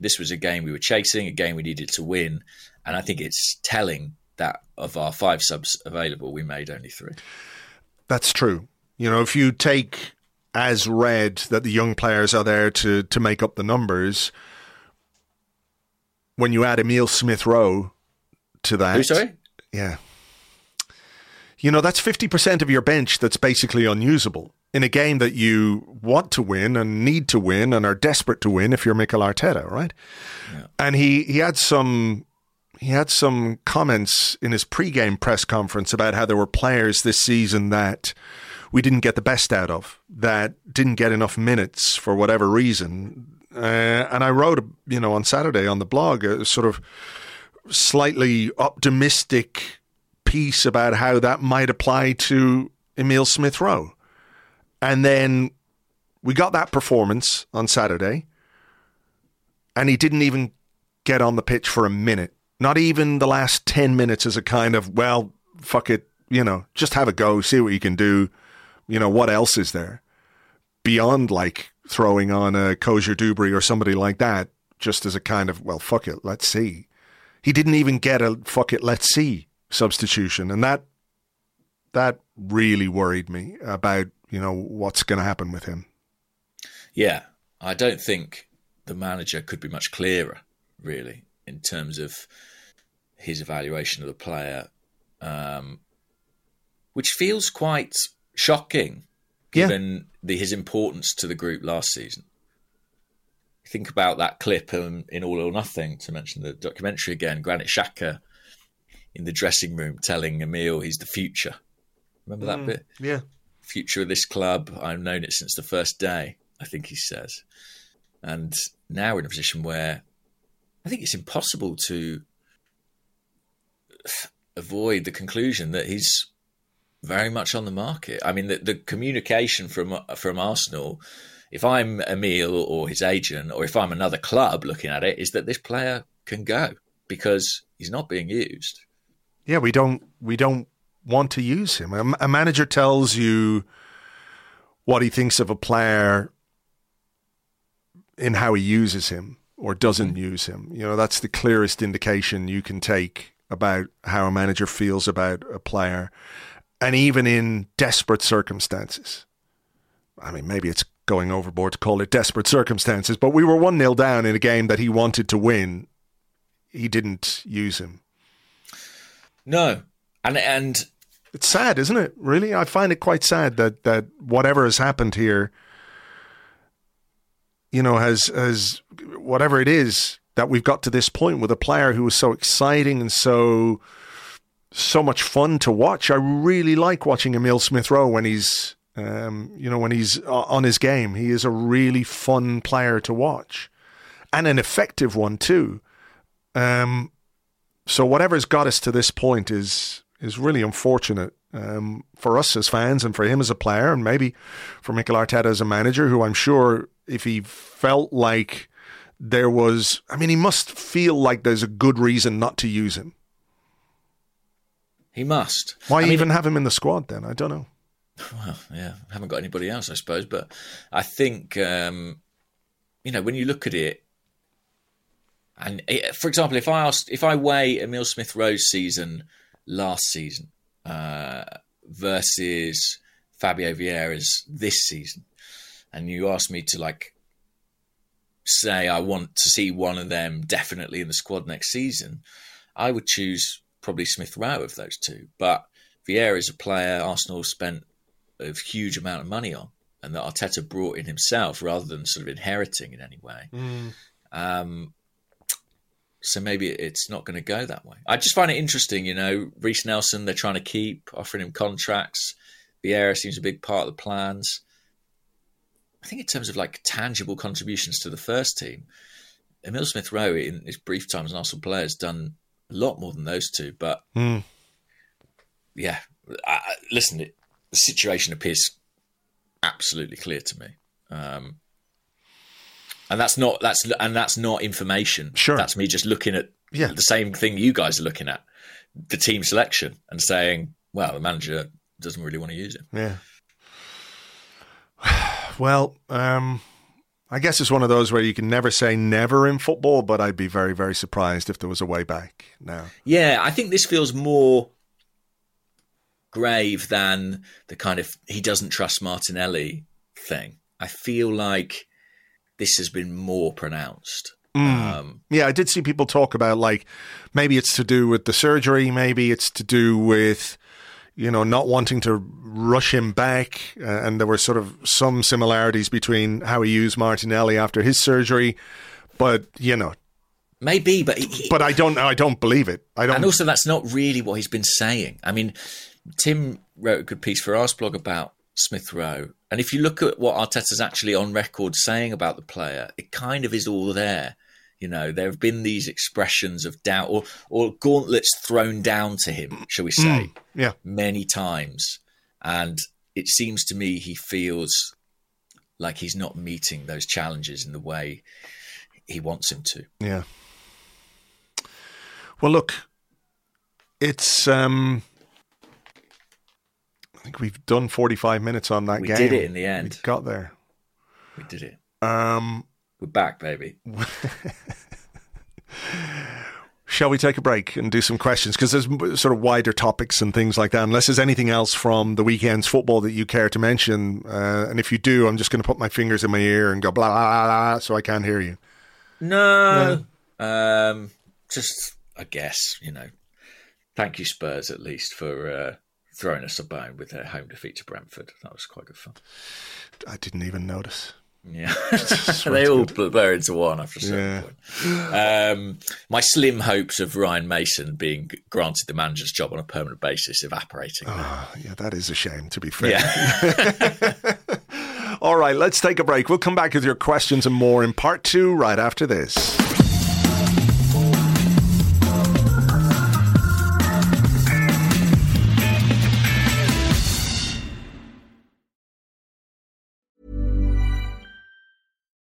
this was a game we were chasing, a game we needed to win, and I think it's telling that of our five subs available, we made only three. That's true. You know, if you take as read that the young players are there to to make up the numbers, when you add Emil Smith Rowe to that, Who, sorry, yeah, you know that's fifty percent of your bench that's basically unusable in a game that you want to win and need to win and are desperate to win if you're Mikel Arteta, right? Yeah. And he he had some he had some comments in his pre-game press conference about how there were players this season that we didn't get the best out of, that didn't get enough minutes for whatever reason. Uh, and I wrote, you know, on Saturday on the blog a sort of slightly optimistic piece about how that might apply to Emil Smith Rowe. And then we got that performance on Saturday, and he didn't even get on the pitch for a minute. Not even the last 10 minutes as a kind of, well, fuck it, you know, just have a go, see what you can do. You know, what else is there? Beyond like throwing on a Cozier-Duberry or somebody like that, just as a kind of, well, fuck it, let's see. He didn't even get a fuck it, let's see substitution. And that that really worried me about you know what's going to happen with him. Yeah, I don't think the manager could be much clearer, really, in terms of his evaluation of the player, um, which feels quite shocking Yeah. given the, his importance to the group last season. Think about that clip um, in All or Nothing, to mention the documentary again. Granit Xhaka in the dressing room telling Emil he's the future. Remember that bit? Yeah, future of this club. I've known it since the first day, I think he says. And now we're in a position where I think it's impossible to avoid the conclusion that he's very much on the market. I mean, the, the communication from from Arsenal, if I'm Emil or his agent, or if I'm another club looking at it, is that this player can go because he's not being used. yeah. We don't we don't want to use him. A, a manager tells you what he thinks of a player in how he uses him or doesn't mm. use him. You know, that's the clearest indication you can take about how a manager feels about a player. And even in desperate circumstances. I mean, maybe it's going overboard to call it desperate circumstances, but we were 1 0 down in a game that he wanted to win. He didn't use him. No, and and It's sad, isn't it? Really, I find it quite sad that that whatever has happened here, you know, has has whatever it is that we've got to this point with a player who was so exciting and so so much fun to watch. I really like watching Emil Smith Rowe when he's um, you know when he's on his game. He is a really fun player to watch, and an effective one too. Um, so whatever's got us to this point is is really unfortunate um, for us as fans and for him as a player, and maybe for Mikel Arteta as a manager, who I'm sure if he felt like there was, I mean, he must feel like there's a good reason not to use him. he must. Why I mean, even have him in the squad then? I don't know. Well, yeah, haven't got anybody else, I suppose. But I think, um, you know, when you look at it, and it, for example, if I asked, if I weigh Emil Smith Rowe's season last season uh, versus Fabio Vieira's this season, and you ask me to like say I want to see one of them definitely in the squad next season, I would choose probably Smith Rowe of those two. But Vieira is a player Arsenal spent a huge amount of money on, and that Arteta brought in himself rather than sort of inheriting in any way. Um, so maybe it's not going to go that way. I just find it interesting, you know, Reiss Nelson, they're trying to keep offering him contracts. Vieira seems a big part of the plans. I think in terms of like tangible contributions to the first team, Emil Smith Rowe in his brief time as an Arsenal player has done a lot more than those two. But Hmm. yeah, I, I- listen, it, the situation appears absolutely clear to me. Um, and that's not that's and that's not information. Sure. that's me just looking at Yeah. the same thing you guys are looking at, the team selection, and saying, "Well, the manager doesn't really want to use him." Yeah. Well, um, I guess it's one of those where you can never say never in football, but I'd be very, very surprised if there was a way back now. Yeah, I think this feels more grave than the kind of he doesn't trust Martinelli thing. I feel like this has been more pronounced. Um, Yeah, I did see people talk about like maybe it's to do with the surgery, maybe it's to do with you know not wanting to rush him back, uh, and there were sort of some similarities between how he used Martinelli after his surgery, but you know, maybe, but he, but I don't, I don't believe it. I don't. and also that's not really what he's been saying. I mean, Tim wrote a good piece for Arseblog about Smith Rowe, and if you look at what Arteta's actually on record saying about the player, it kind of is all there. You know, there have been these expressions of doubt or, or gauntlets thrown down to him, shall we say, yeah, many times. And it seems to me he feels like he's not meeting those challenges in the way he wants him to. Yeah. Well, look, it's. um I think we've done forty-five minutes on that We game. We did it in the end. We got there. We did it. Um, We're back, baby. shall shall we take a break and do some questions? Because there's sort of wider topics and things like that. Unless there's anything else from the weekend's football that you care to mention, uh, and if you do, I'm just going to put my fingers in my ear and go blah blah blah, blah so I can't hear you. No, um, just I guess you know. Thank you, Spurs, at least for uh, throwing us a bone with their home defeat to Brentford. That was quite good fun. I didn't even notice. Yeah, they all blur into one after a certain Yeah. point. Um, my slim hopes of Ryan Mason being granted the manager's job on a permanent basis evaporating. Ah, yeah, that is a shame. To be fair. Yeah. All right, let's take a break. We'll come back with your questions and more in part two right after this.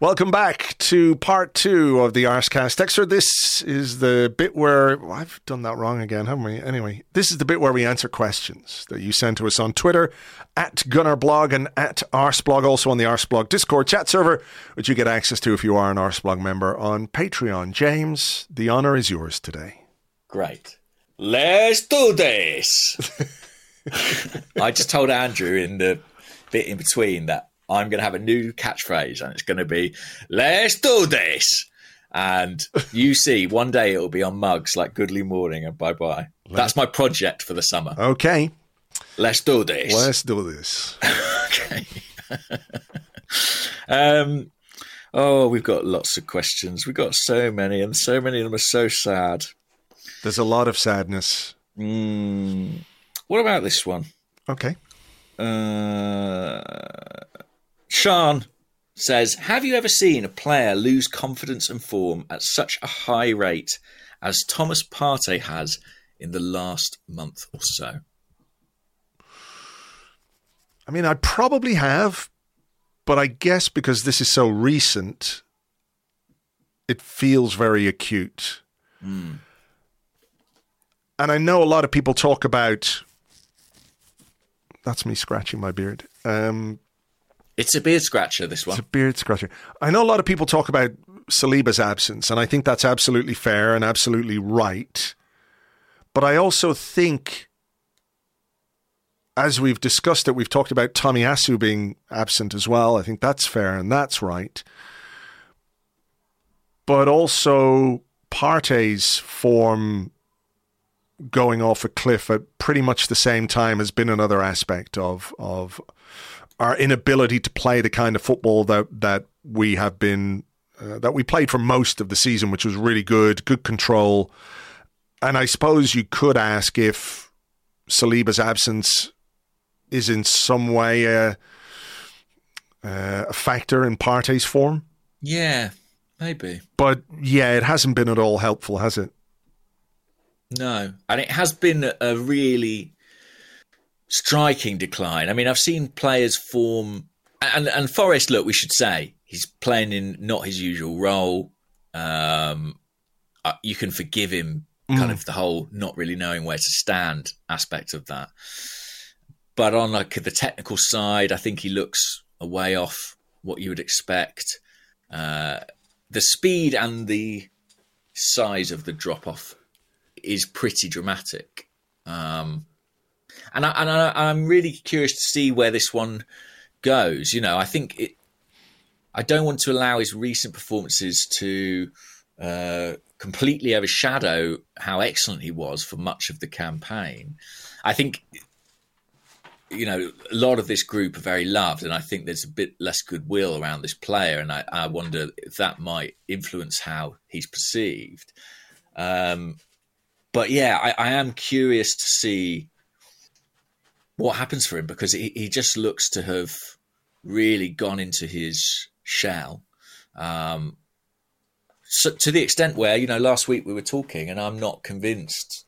Welcome back to part two of the Arsecast Dexter. This is the bit where well, I've done that wrong again, haven't we? Anyway, this is the bit where we answer questions that you send to us on Twitter at GunnerBlog and at Arseblog, also on the Arseblog Discord chat server, which you get access to if you are an Arseblog member on Patreon. James, the honor is yours today. Great. Let's do this. I just told Andrew in the bit in between that I'm going to have a new catchphrase and it's going to be, let's do this. And you see, one day it'll be on mugs like Goodly Morning and bye bye. That's my project for the summer. Okay, Let's do this. let's do this. Okay. um, oh, we've got lots of questions. We've got so many, and so many of them are so sad. There's a lot of sadness. Mm, what about this one? Okay. Uh, Sean says, "Have you ever seen a player lose confidence and form at such a high rate as Thomas Partey has in the last month or so?" I mean, I probably have, but I guess because this is so recent, it feels very acute. And I know a lot of people talk about. That's me scratching my beard. Um, It's a beard scratcher. This one. it's a beard scratcher. I know a lot of people talk about Saliba's absence, and I think that's absolutely fair and absolutely right. But I also think, as we've discussed it, we've talked about Tomiyasu being absent as well. I think that's fair and that's right. But also, Partey's form going off a cliff at pretty much the same time has been another aspect of of our inability to play the kind of football that that we have been uh, that we played for most of the season, which was really good, good control. And I suppose you could ask if Saliba's absence is in some way a, a factor in Partey's form. Yeah, maybe. But yeah, it hasn't been at all helpful, has it? No, and it has been a really striking decline. I mean, I've seen players form, and and Forrest. Look, we should say he's playing in not his usual role. Um, uh, you can forgive him, kind of the whole not really knowing where to stand aspect of that. But on like the technical side, I think he looks a way off what you would expect. Uh, the speed and the size of the drop off is pretty dramatic. Um, and I, and I, I'm really curious to see where this one goes. You know, I think it. I don't want to allow his recent performances to uh, completely overshadow how excellent he was for much of the campaign. I think you know, a lot of this group are very loved, and I think there's a bit less goodwill around this player, and I, I wonder if that might influence how he's perceived. Um, but yeah, I, I, am curious to see what happens for him because he, he just looks to have really gone into his shell. Um, so to the extent where you know, last week we were talking, and I'm not convinced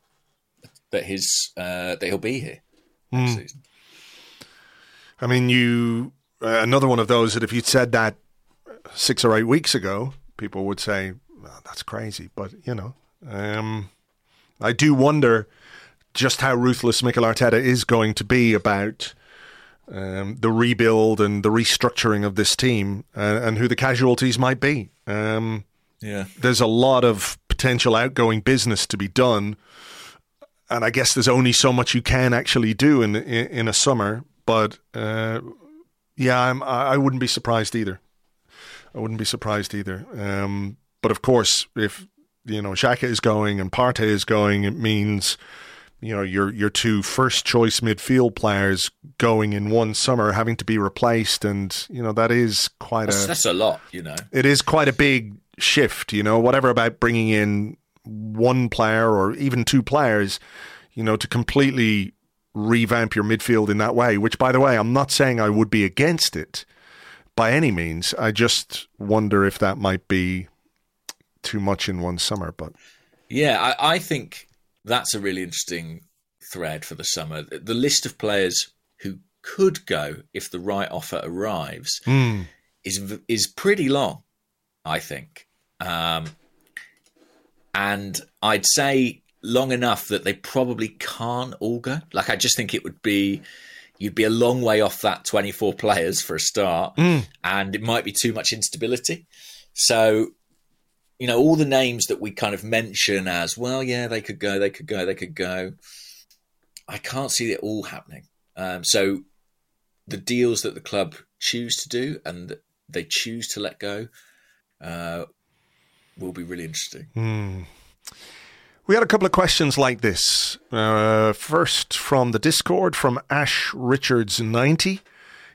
that his uh, that he'll be here next mm. season. I mean, you uh, another one of those that if you'd said that six or eight weeks ago, people would say well, that's crazy. But you know, um, I do wonder just how ruthless Mikel Arteta is going to be about um, the rebuild and the restructuring of this team uh, and who the casualties might be. Um, yeah, there's a lot of potential outgoing business to be done. And I guess there's only so much you can actually do in in, in a summer but uh, yeah, I'm, I wouldn't be surprised either. I wouldn't be surprised either. Um, but of course, if you know Xhaka is going and Partey is going, it means you know your your two first choice midfield players going in one summer having to be replaced, and you know that is quite that's, a that's a lot. You know, it is quite a big shift. You know, whatever about bringing in one player or even two players, you know, to completely revamp your midfield in that way, which, by the way, I'm not saying I would be against it by any means. I just wonder if that might be too much in one summer. But yeah, I, I think that's a really interesting thread for the summer. The list of players who could go if the right offer arrives mm. is is pretty long, I think. Um, and I'd say long enough that they probably can't all go. Like I just think it would be you'd be a long way off that 24 players for a start mm. and it might be too much instability. So you know all the names that we kind of mention as well yeah they could go they could go they could go I can't see it all happening. Um, so the deals that the club choose to do and they choose to let go uh, will be really interesting. Mm. We had a couple of questions like this. Uh, first, from the Discord, from Ash Richards 90.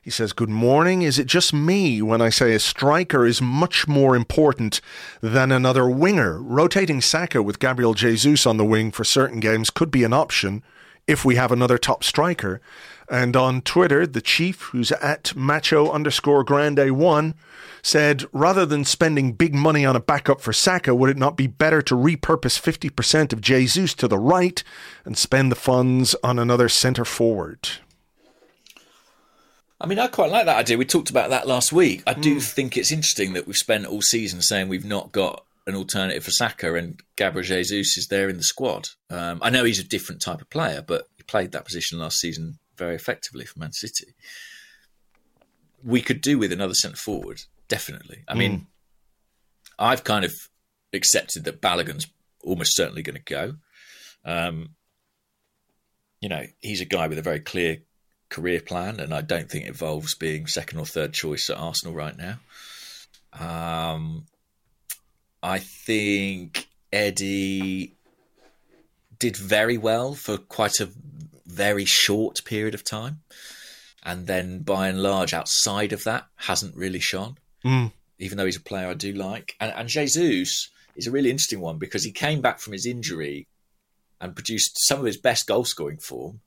He says, Good morning. Is it just me when I say a striker is much more important than another winger? Rotating Saka with Gabriel Jesus on the wing for certain games could be an option if we have another top striker. And on Twitter, the chief, who's at macho underscore grande one, said rather than spending big money on a backup for Saka, would it not be better to repurpose 50% of Jesus to the right and spend the funds on another centre forward? I mean, I quite like that idea. We talked about that last week. I do mm. think it's interesting that we've spent all season saying we've not got an alternative for Saka, and Gabriel Jesus is there in the squad. Um, I know he's a different type of player, but he played that position last season very effectively for Man City. We could do with another centre forward, definitely. I mean, mm. I've kind of accepted that Balogun's almost certainly going to go. Um, you know, he's a guy with a very clear career plan, and I don't think it involves being second or third choice at Arsenal right now. Um, I think Eddie did very well for quite a very short period of time. And then by and large, outside of that, hasn't really shone, mm. even though he's a player I do like. And, and Jesus is a really interesting one because he came back from his injury and produced some of his best goal scoring form.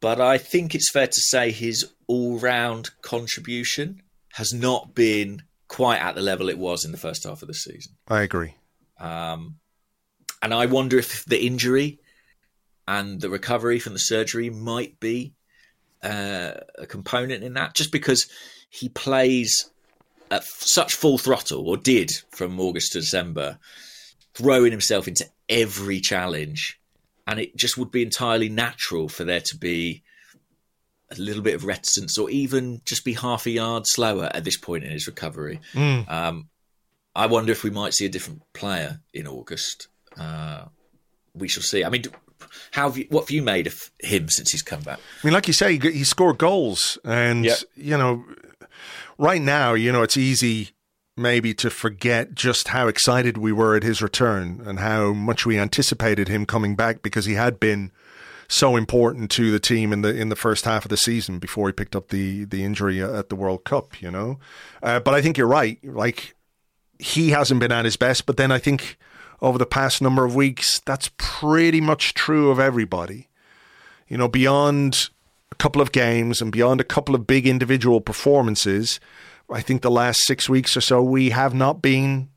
But I think it's fair to say his all round contribution has not been quite at the level it was in the first half of the season. I agree. Um, and I wonder if the injury and the recovery from the surgery might be uh, a component in that, just because he plays at such full throttle, or did from August to December, throwing himself into every challenge. And it just would be entirely natural for there to be a little bit of reticence, or even just be half a yard slower at this point in his recovery. Mm. Um, I wonder if we might see a different player in August. Uh, we shall see. I mean, how have you, what have you made of him since he's come back? I mean, like you say, he, he scored goals, and Yep. you know, right now, you know, it's easy maybe to forget just how excited we were at his return and how much we anticipated him coming back because he had been so important to the team in the in the first half of the season before he picked up the the injury at the World Cup. You know, uh, but I think you're right. Like he hasn't been at his best, but then I think over the past number of weeks, that's pretty much true of everybody. You know, beyond a couple of games and beyond a couple of big individual performances, I think the last six weeks or so, we have not been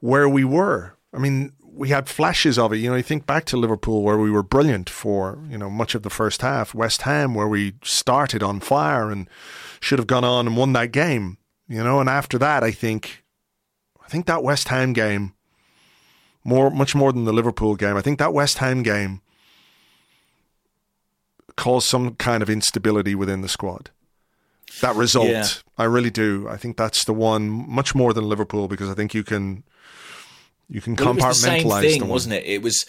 where we were. I mean, we had flashes of it. You know, you think back to Liverpool where we were brilliant for, you know, much of the first half, West Ham where we started on fire and should have gone on and won that game. You know, and after that I think I think that West Ham game more much more than the Liverpool game. I think that West Ham game caused some kind of instability within the squad. That result, Yeah. I really do. I think that's the one much more than Liverpool because I think you can you can Well, it was the same compartmentalize thing, the wasn't it? It was,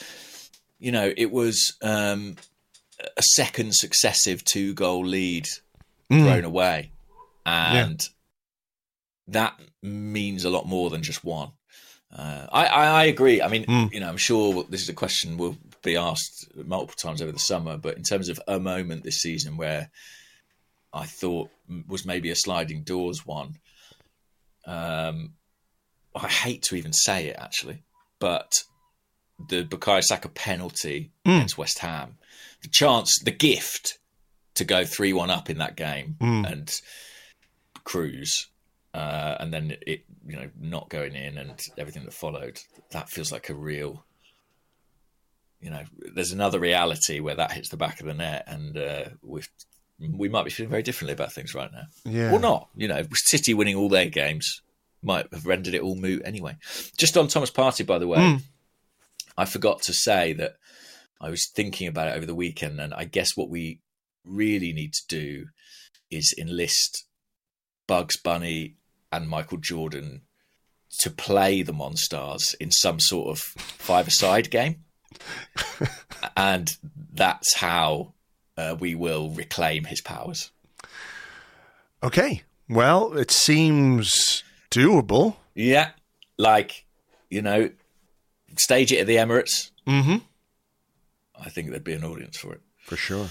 you know, it was um, a second successive two goal lead Mm. thrown away, and that means a lot more than just one. Uh, I, I, I agree. I mean, Mm. you know, I'm sure this is a question we'll be asked multiple times over the summer, but in terms of a moment this season where I thought was maybe a sliding doors one, um, I hate to even say it actually, but the Bukayo Saka penalty Mm. against West Ham, the chance, the gift to go three one up in that game Mm. and cruise, uh, and then it you know not going in and everything that followed. That feels like a real. You know, there's another reality where that hits the back of the net, and uh, we we might be feeling very differently about things right now Yeah. or not. You know, City winning all their games might have rendered it all moot anyway. Just on Thomas Partey, by the way, Mm. I forgot to say that I was thinking about it over the weekend, and I guess what we really need to do is enlist Bugs Bunny and Michael Jordan to play the Monstars in some sort of five-a-side game, and that's how uh, we will reclaim his powers. Okay. Well, it seems doable. Yeah, like you know, stage it at the Emirates. Mm-hmm. I think there'd be an audience for it. For sure.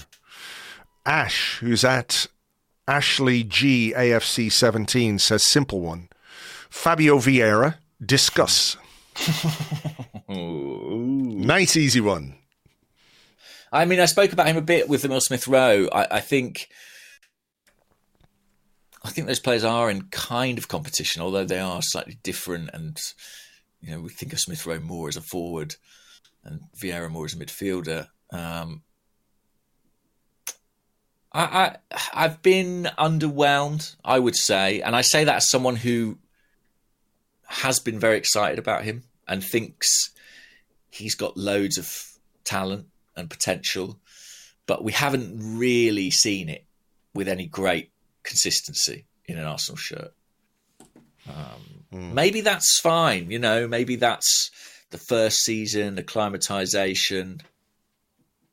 Ash, who's at Ashley G AFC 17, says simple one. Fabio Vieira, discuss. Nice, easy one. I mean, I spoke about him a bit with the Emil Smith Rowe. I, I think, I think those players are in kind of competition, although they are slightly different. And you know, we think of Smith Rowe more as a forward, and Vieira more as a midfielder. Um, I, I I've been underwhelmed, I would say, and I say that as someone who has been very excited about him and thinks he's got loads of talent and potential, but we haven't really seen it with any great consistency in an Arsenal shirt. Um, Maybe that's fine, you know. Maybe that's the first season, acclimatization.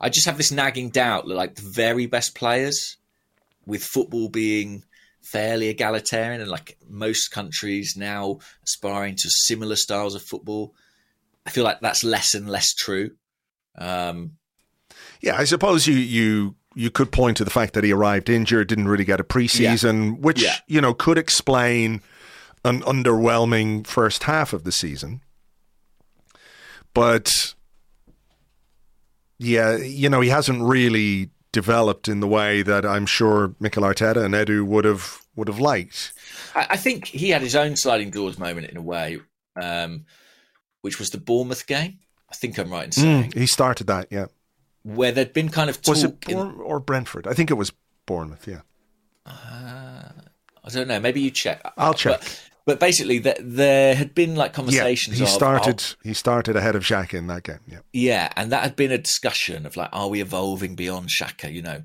I just have this nagging doubt that, like, the very best players, with football being fairly egalitarian and like most countries now aspiring to similar styles of football, I feel like that's less and less true. Um, Yeah, I suppose you you you could point to the fact that he arrived injured, didn't really get a preseason, which Yeah. you know could explain an underwhelming first half of the season. But yeah, you know, he hasn't really developed in the way that I'm sure Mikel Arteta and Edu would have would have liked. I, I think he had his own sliding doors moment in a way, um, which was the Bournemouth game. I think I'm right in saying He started that, yeah. Where there'd been kind of talk. Was it in- or Brentford? I think it was Bournemouth, yeah. I don't know. Maybe you check. I'll check. But, but basically, there, there had been like conversations. Yeah, he of, started. oh, He started ahead of Xhaka in that game. Yeah, yeah, and that had been a discussion of like, are we evolving beyond Xhaka? You know,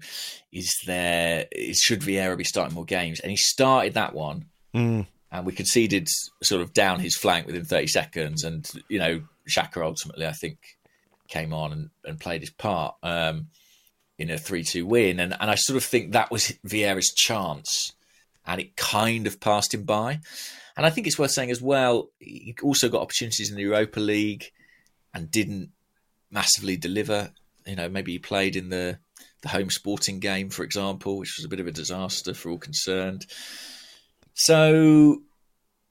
is there is, should Vieira be starting more games? And he started that one, Mm. and we conceded sort of down his flank within 30 seconds. And you know, Xhaka ultimately, I think, came on and, and played his part um, in a 3 2 win. And, and I sort of think that was Vieira's chance, and it kind of passed him by. And I think it's worth saying as well, he also got opportunities in the Europa League and didn't massively deliver. You know, maybe he played in the the home sporting game, for example, which was a bit of a disaster for all concerned. So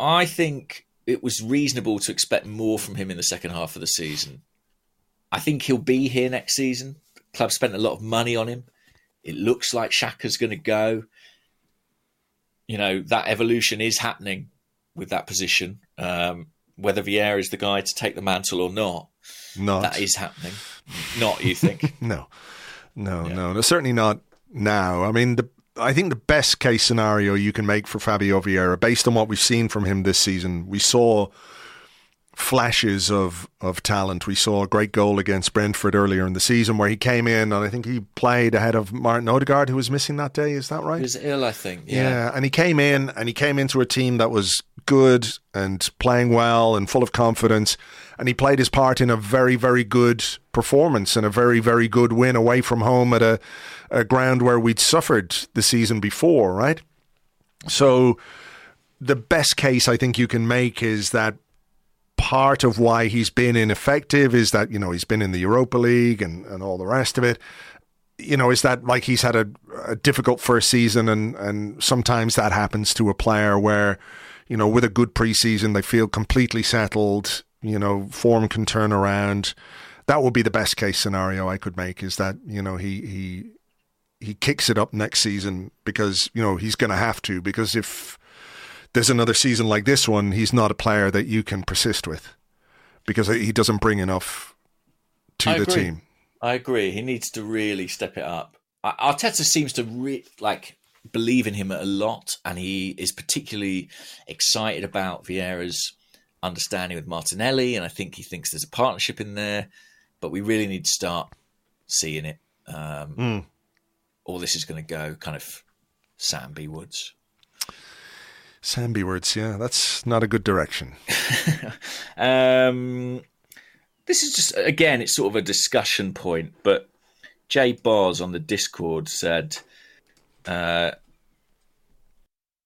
I think it was reasonable to expect more from him in the second half of the season. I think he'll be here next season. The club spent a lot of money on him. It looks like Xhaka's going to go. You know, that evolution is happening with that position. Um, whether Vieira is the guy to take the mantle or not, not. that is happening. Not, you think? no, no, yeah. no, no, certainly not now. I mean, the I think the best case scenario you can make for Fabio Vieira, based on what we've seen from him this season, we saw flashes of of talent. We saw a great goal against Brentford earlier in the season where he came in and I think he played ahead of Martin Odegaard who was missing that day. Is that right? He was ill, I think. Yeah. yeah, and he came in and he came into a team that was good and playing well and full of confidence, and he played his part in a very very good performance and a very very good win away from home at a, a ground where we'd suffered the season before, right? So. The best case I think you can make is that part of why he's been ineffective is that, you know, he's been in the Europa League and, and all the rest of it. You know, is that like he's had a, a difficult first season and, and sometimes that happens to a player where, you know, with a good preseason, they feel completely settled, you know, form can turn around. That would be the best case scenario I could make is that, you know, he, he, he kicks it up next season because, you know, he's going to have to because if, there's another season like this one, he's not a player that you can persist with because he doesn't bring enough to I the agree. team. I agree. He needs to really step it up. Arteta seems to re- like believe in him a lot, and he is particularly excited about Vieira's understanding with Martinelli, and I think he thinks there's a partnership in there. But we really need to start seeing it. Um, mm. Or this is going to go kind of Sam B Woods. Samby words, yeah, that's not a good direction. um, this is just again, it's sort of a discussion point, but Jay Bars on the Discord said, uh,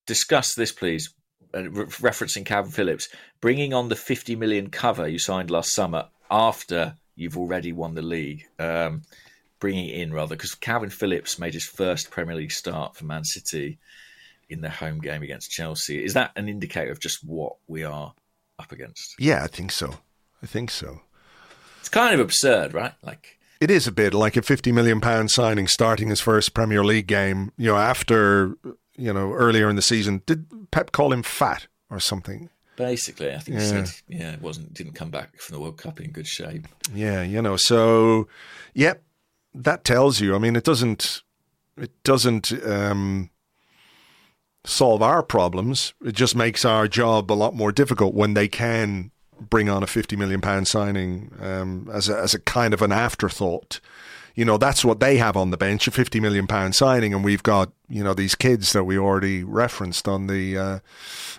"Discuss this, please." Uh, re- referencing Kalvin Phillips, bringing on the 50 million cover you signed last summer after you've already won the league. Um, bringing it in rather because Kalvin Phillips made his first Premier League start for Man City in the home game against Chelsea. Is that an indicator of just what we are up against? Yeah, I think so. I think so. It's kind of absurd, right? Like it is a bit like a fifty million pound signing starting his first Premier League game. You know, after you know earlier in the season, did Pep call him fat or something? Basically, I think yeah. he said, yeah, it wasn't didn't come back from the World Cup in good shape. Yeah, you know, so yep, that tells you. I mean, it doesn't it doesn't um, solve our problems. It just makes our job a lot more difficult when they can bring on a fifty million pound signing um, as a, as a kind of an afterthought. You know, that's what they have on the bench, a fifty million pound signing, and we've got you know these kids that we already referenced on the uh,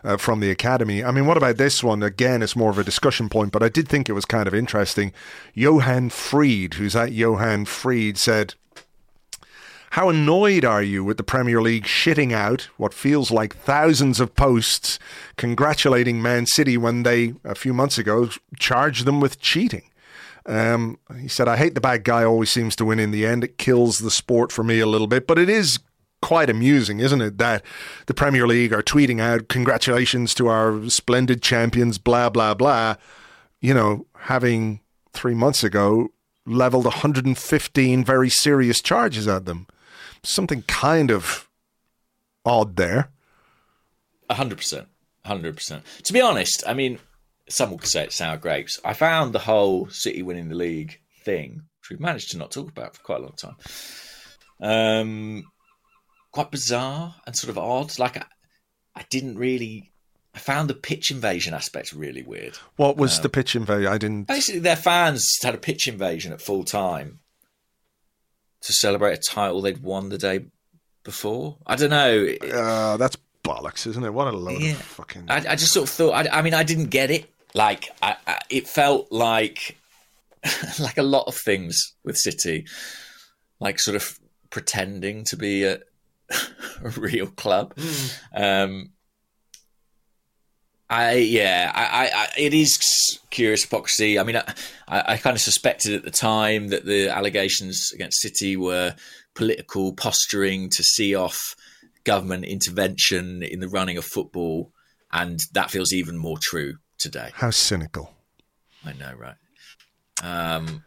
uh, from the academy. I mean, what about this one? Again, it's more of a discussion point, but I did think it was kind of interesting. Johan Fried, who's at Johan Fried, said how annoyed are you with the Premier League shitting out what feels like thousands of posts congratulating Man City when they, a few months ago, charged them with cheating? Um, he said, I hate the bad guy always seems to win in the end. It kills the sport for me a little bit, but it is quite amusing, isn't it, that the Premier League are tweeting out congratulations to our splendid champions, blah, blah, blah. You know, having three months ago leveled 115 very serious charges at them something kind of odd there. hundred percent, hundred percent. To be honest, I mean, some would say it's sour grapes. I found the whole City winning the league thing, which we've managed to not talk about for quite a long time, um, quite bizarre and sort of odd. Like I, I didn't really. I found the pitch invasion aspect really weird. What was um, the pitch invasion? I didn't. Basically, their fans had a pitch invasion at full time to celebrate a title they'd won the day before. I don't know. Uh, that's bollocks, isn't it? What a load yeah. of fucking. I, I, just sort of thought. I, I mean, I didn't get it. Like, I, it felt like like a lot of things with City, like sort of pretending to be a, a real club. Um, I yeah, I, I, it is curious hypocrisy. I mean, I, I kind of suspected at the time that the allegations against City were political posturing to see off government intervention in the running of football, and that feels even more true today. How cynical. I know, right? Um,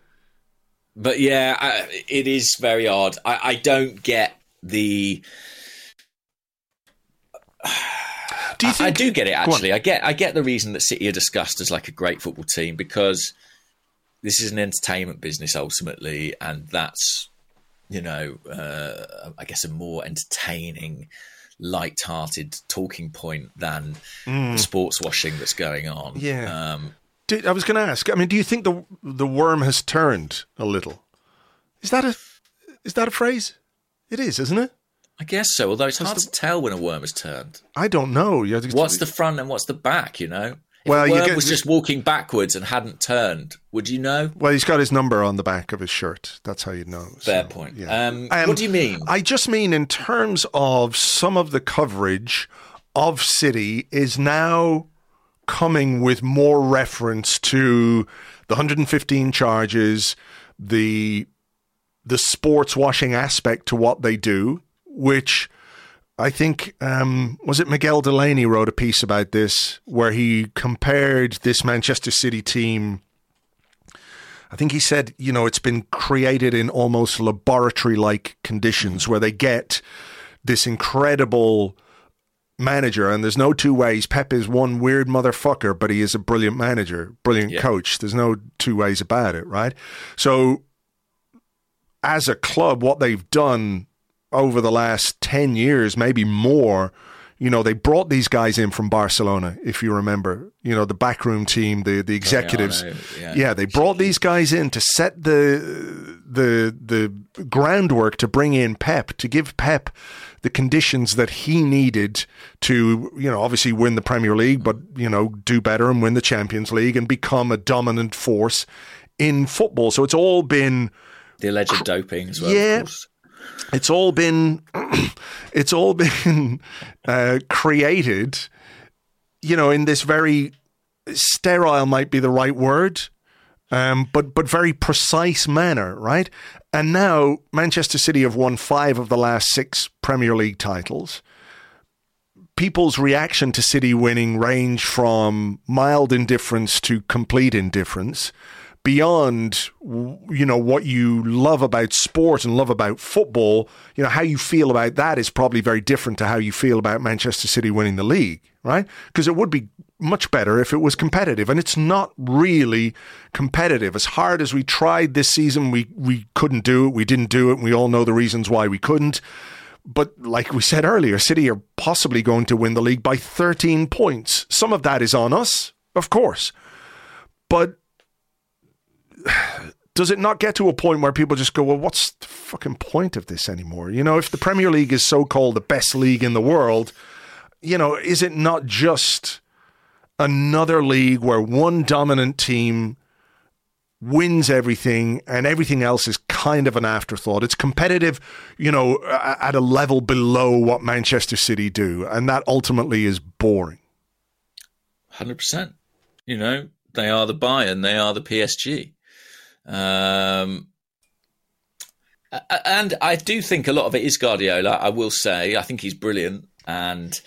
but yeah, I, it is very odd. I, I don't get the. Do you I- I, do get it actually. I get I get the reason that City are discussed as like a great football team because this is an entertainment business ultimately, and that's you know uh, I guess a more entertaining, light-hearted talking point than the sports washing that's going on. Mm. Yeah. Um, Do- I was going to ask. I mean, do you think the the worm has turned a little? Is that a is that a phrase? It is, isn't it? I guess so. Although it's hard to tell when a worm has turned. I don't know. You have to- What's the front and what's the back? You know. If Well, a worm get- was just walking backwards and hadn't turned, would you know? Well, he's got his number on the back of his shirt. That's how you know. Fair So, point. yeah. Um, what do you mean? I just mean in terms of some of the coverage of City is now coming with more reference to the 115 charges, the the sports washing aspect to what they do, which I think um, was it Miguel Delaney wrote a piece about this where he compared this Manchester City team. I think he said, you know, it's been created in almost laboratory like conditions where they get this incredible manager, and there's no two ways. Pep is one weird motherfucker, but he is a brilliant manager, brilliant Yeah. coach. There's no two ways about it, right? So, as a club, what they've done over the last 10 years, maybe more, you know, they brought these guys in from Barcelona, if you remember, you know, the backroom team, the, the executives. know, yeah. yeah, they brought these guys in to set the the the groundwork to bring in Pep, to give Pep the conditions that he needed to, you know, obviously win the Premier League, but you know, do better and win the Champions League and become a dominant force in football. So it's all been the alleged doping as well. Yeah. It's all been it's all been uh, created you know in this very sterile might be the right word um, but but very precise manner right? And now manchester city have won five of the last six premier league titles. People's reaction to city winning range from mild indifference to complete indifference beyond you know what you love about sport and love about football you know how you feel about that is probably very different to how you feel about Manchester City winning the league right because it would be much better if it was competitive and it's not really competitive as hard as we tried this season we we couldn't do it we didn't do it we all know the reasons why we couldn't but like we said earlier, City are possibly going to win the league by 13 points. Some of that is on us, of course. But does it not get to a point where people just go, well, what's the fucking point of this anymore? You know, if the Premier League is so called the best league in the world, you know, is it not just another league where one dominant team wins everything and everything else is kind of an afterthought. It's competitive, you know, at a level below what Manchester City do. And that ultimately is boring. Hundred percent. You know, they are the Bayern, they are the PSG. Um, and I do think a lot of it is Guardiola. I will say, I think he's brilliant, and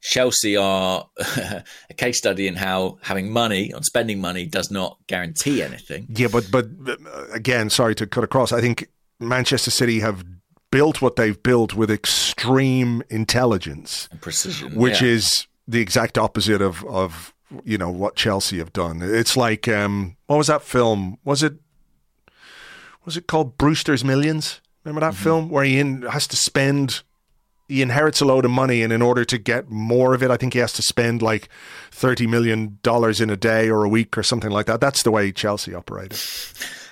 Chelsea are a case study in how having money on spending money does not guarantee anything. Yeah, but but uh, again, sorry to cut across. I think Manchester City have built what they've built with extreme intelligence, and Precision, which yeah. is the exact opposite of of you know what Chelsea have done. It's like um, what was that film? Was it was it called Brewster's Millions? Remember that film where he in, has to spend he inherits a load of money and in order to get more of it, I think he has to spend like thirty million dollars in a day or a week or something like that. That's the way Chelsea operated.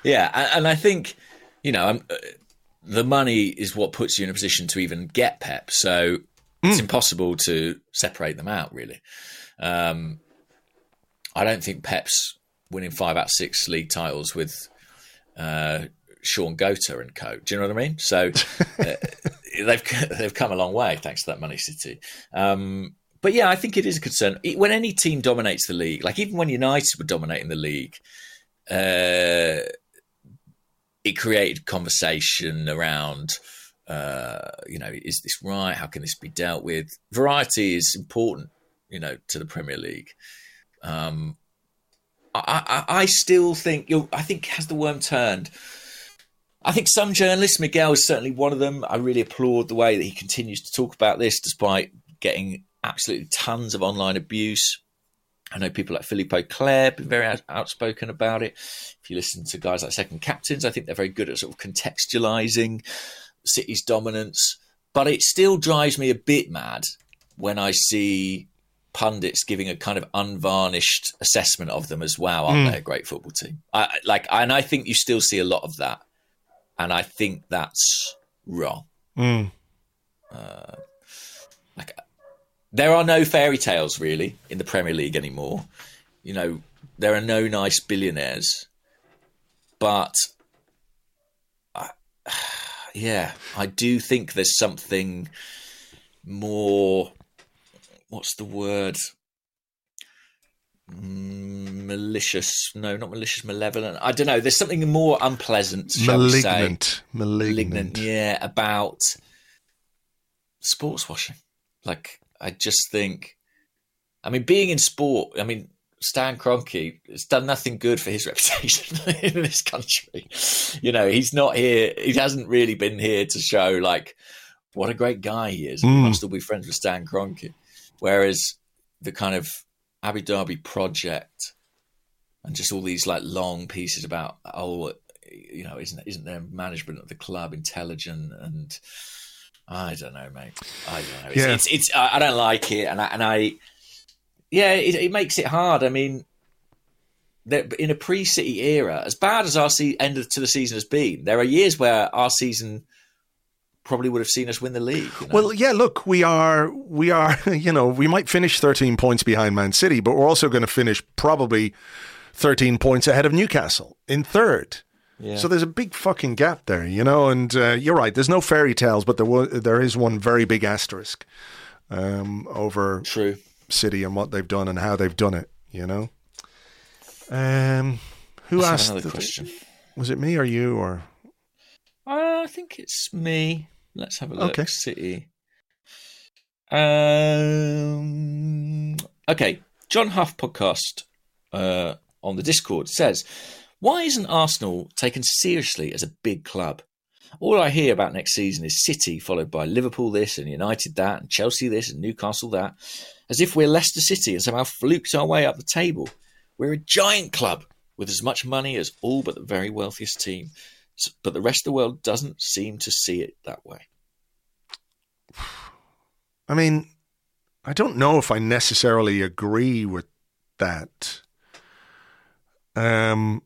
Yeah, and, I think you know um, uh, the money is what puts you in a position to even get Pep. So it's impossible to separate them out. Really, um, I don't think Pep's winning five out of six league titles with uh, Shaun Goater and co. Do you know what I mean? So uh, they've they've come a long way thanks to that money city. Um, but yeah, I think it is a concern when any team dominates the league. Like even when United were dominating the league, uh, it created conversation around. Uh, you know, is this right? How can this be dealt with? Variety is important, you know, to the Premier League. Um, I, I, I still think you I think has the worm turned. I think some journalists, Miguel is certainly one of them. I really applaud the way that he continues to talk about this, despite getting absolutely tons of online abuse. I know people like Philippe Auclair been very out- outspoken about it. If you listen to guys like Second Captains, I think they're very good at sort of contextualizing City's dominance. But it still drives me a bit mad when I see pundits giving a kind of unvarnished assessment of them as wow, aren't mm. they a great football team? I, like, and I think you still see a lot of that, and I think that's wrong. Mm. Uh, like, there are no fairy tales really in the Premier League anymore. You know, there are no nice billionaires, but I, yeah, I do think there's something more what's the word? Mm, malicious? No, not malicious. Malevolent. I don't know. There's something more unpleasant. Malignant. Malignant. Malignant. Yeah, about sports washing. Like, I just think. I mean, being in sport. I mean, Stan Kroenke has done nothing good for his reputation in this country. You know, he's not here. He hasn't really been here to show like what a great guy he is. Mm. I'll still be friends with Stan Kroenke. Whereas the kind of Abu Dhabi project and just all these like long pieces about oh you know isn't isn't their management of the club intelligent and I don't know mate. I don't know. It's yeah. it's, it's, I don't like it. And I, and I yeah it, it makes it hard. I mean in a pre-city era as bad as our se- end to the season has been there are years where our season probably would have seen us win the league. You know? Well, yeah, look, we are, we are, you know, we might finish 13 points behind Man City, but we're also going to finish probably 13 points ahead of Newcastle in third. Yeah. So there's a big fucking gap there, you know, and uh, you're right. There's no fairy tales, but there was, there is one very big asterisk um, over True. City and what they've done and how they've done it, you know. Um, who That's asked? the question. Was it me or you or? Uh, I think it's me. Let's have a look. Okay. City. Um, okay. John Huff podcast uh, on the Discord says, Why isn't Arsenal taken seriously as a big club? All I hear about next season is City, followed by Liverpool this and United that, and Chelsea this and Newcastle that, as if we're Leicester City and somehow fluked our way up the table. We're a giant club with as much money as all but the very wealthiest team, but the rest of the world doesn't seem to see it that way. I mean, I don't know if I necessarily agree with that. Um,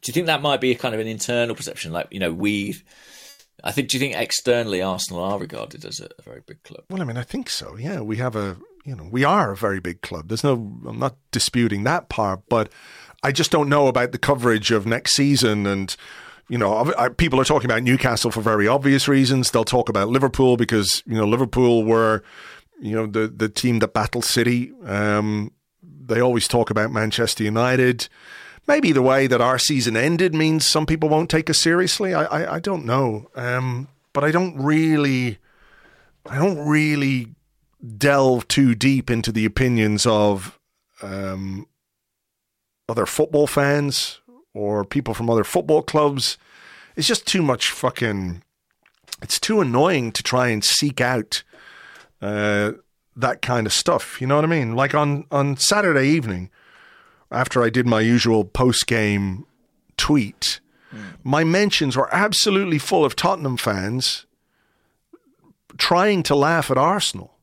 do you think that might be a kind of an internal perception? Like, you know, we, I think, do you think externally Arsenal are regarded as a, a, very big club? Well, I mean, I think so. Yeah, we have a, you know, we are a very big club. There's no, I'm not disputing that part, but I just don't know about the coverage of next season and you know, people are talking about Newcastle for very obvious reasons. They'll talk about Liverpool because you know Liverpool were, you know, the the team that battled City. Um, they always talk about Manchester United. Maybe the way that our season ended means some people won't take us seriously. I I, I don't know, um, but I don't really, I don't really delve too deep into the opinions of um, other football fans or people from other football clubs. It's just too much fucking. It's too annoying to try and seek out uh, that kind of stuff. You know what I mean? Like on on Saturday evening, after I did my usual post game tweet, mm. my mentions were absolutely full of Tottenham fans trying to laugh at Arsenal.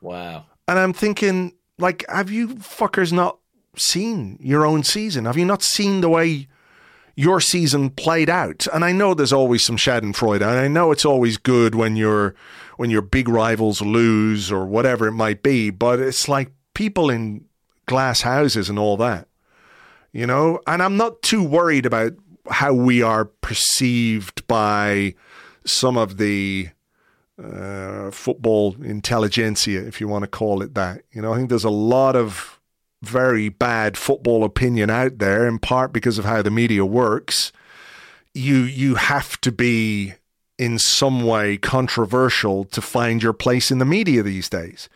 Wow. And I'm thinking, like, have you fuckers not seen your own season? Have you not seen the way your season played out? And I know there's always some Schadenfreude, and I know it's always good when your when your big rivals lose or whatever it might be. But it's like people in glass houses and all that. You know, and I'm not too worried about how we are perceived by some of the uh, football intelligentsia, if you want to call it that. You know, I think there's a lot of very bad football opinion out there, in part because of how the media works. You you have to be in some way controversial to find your place in the media these days.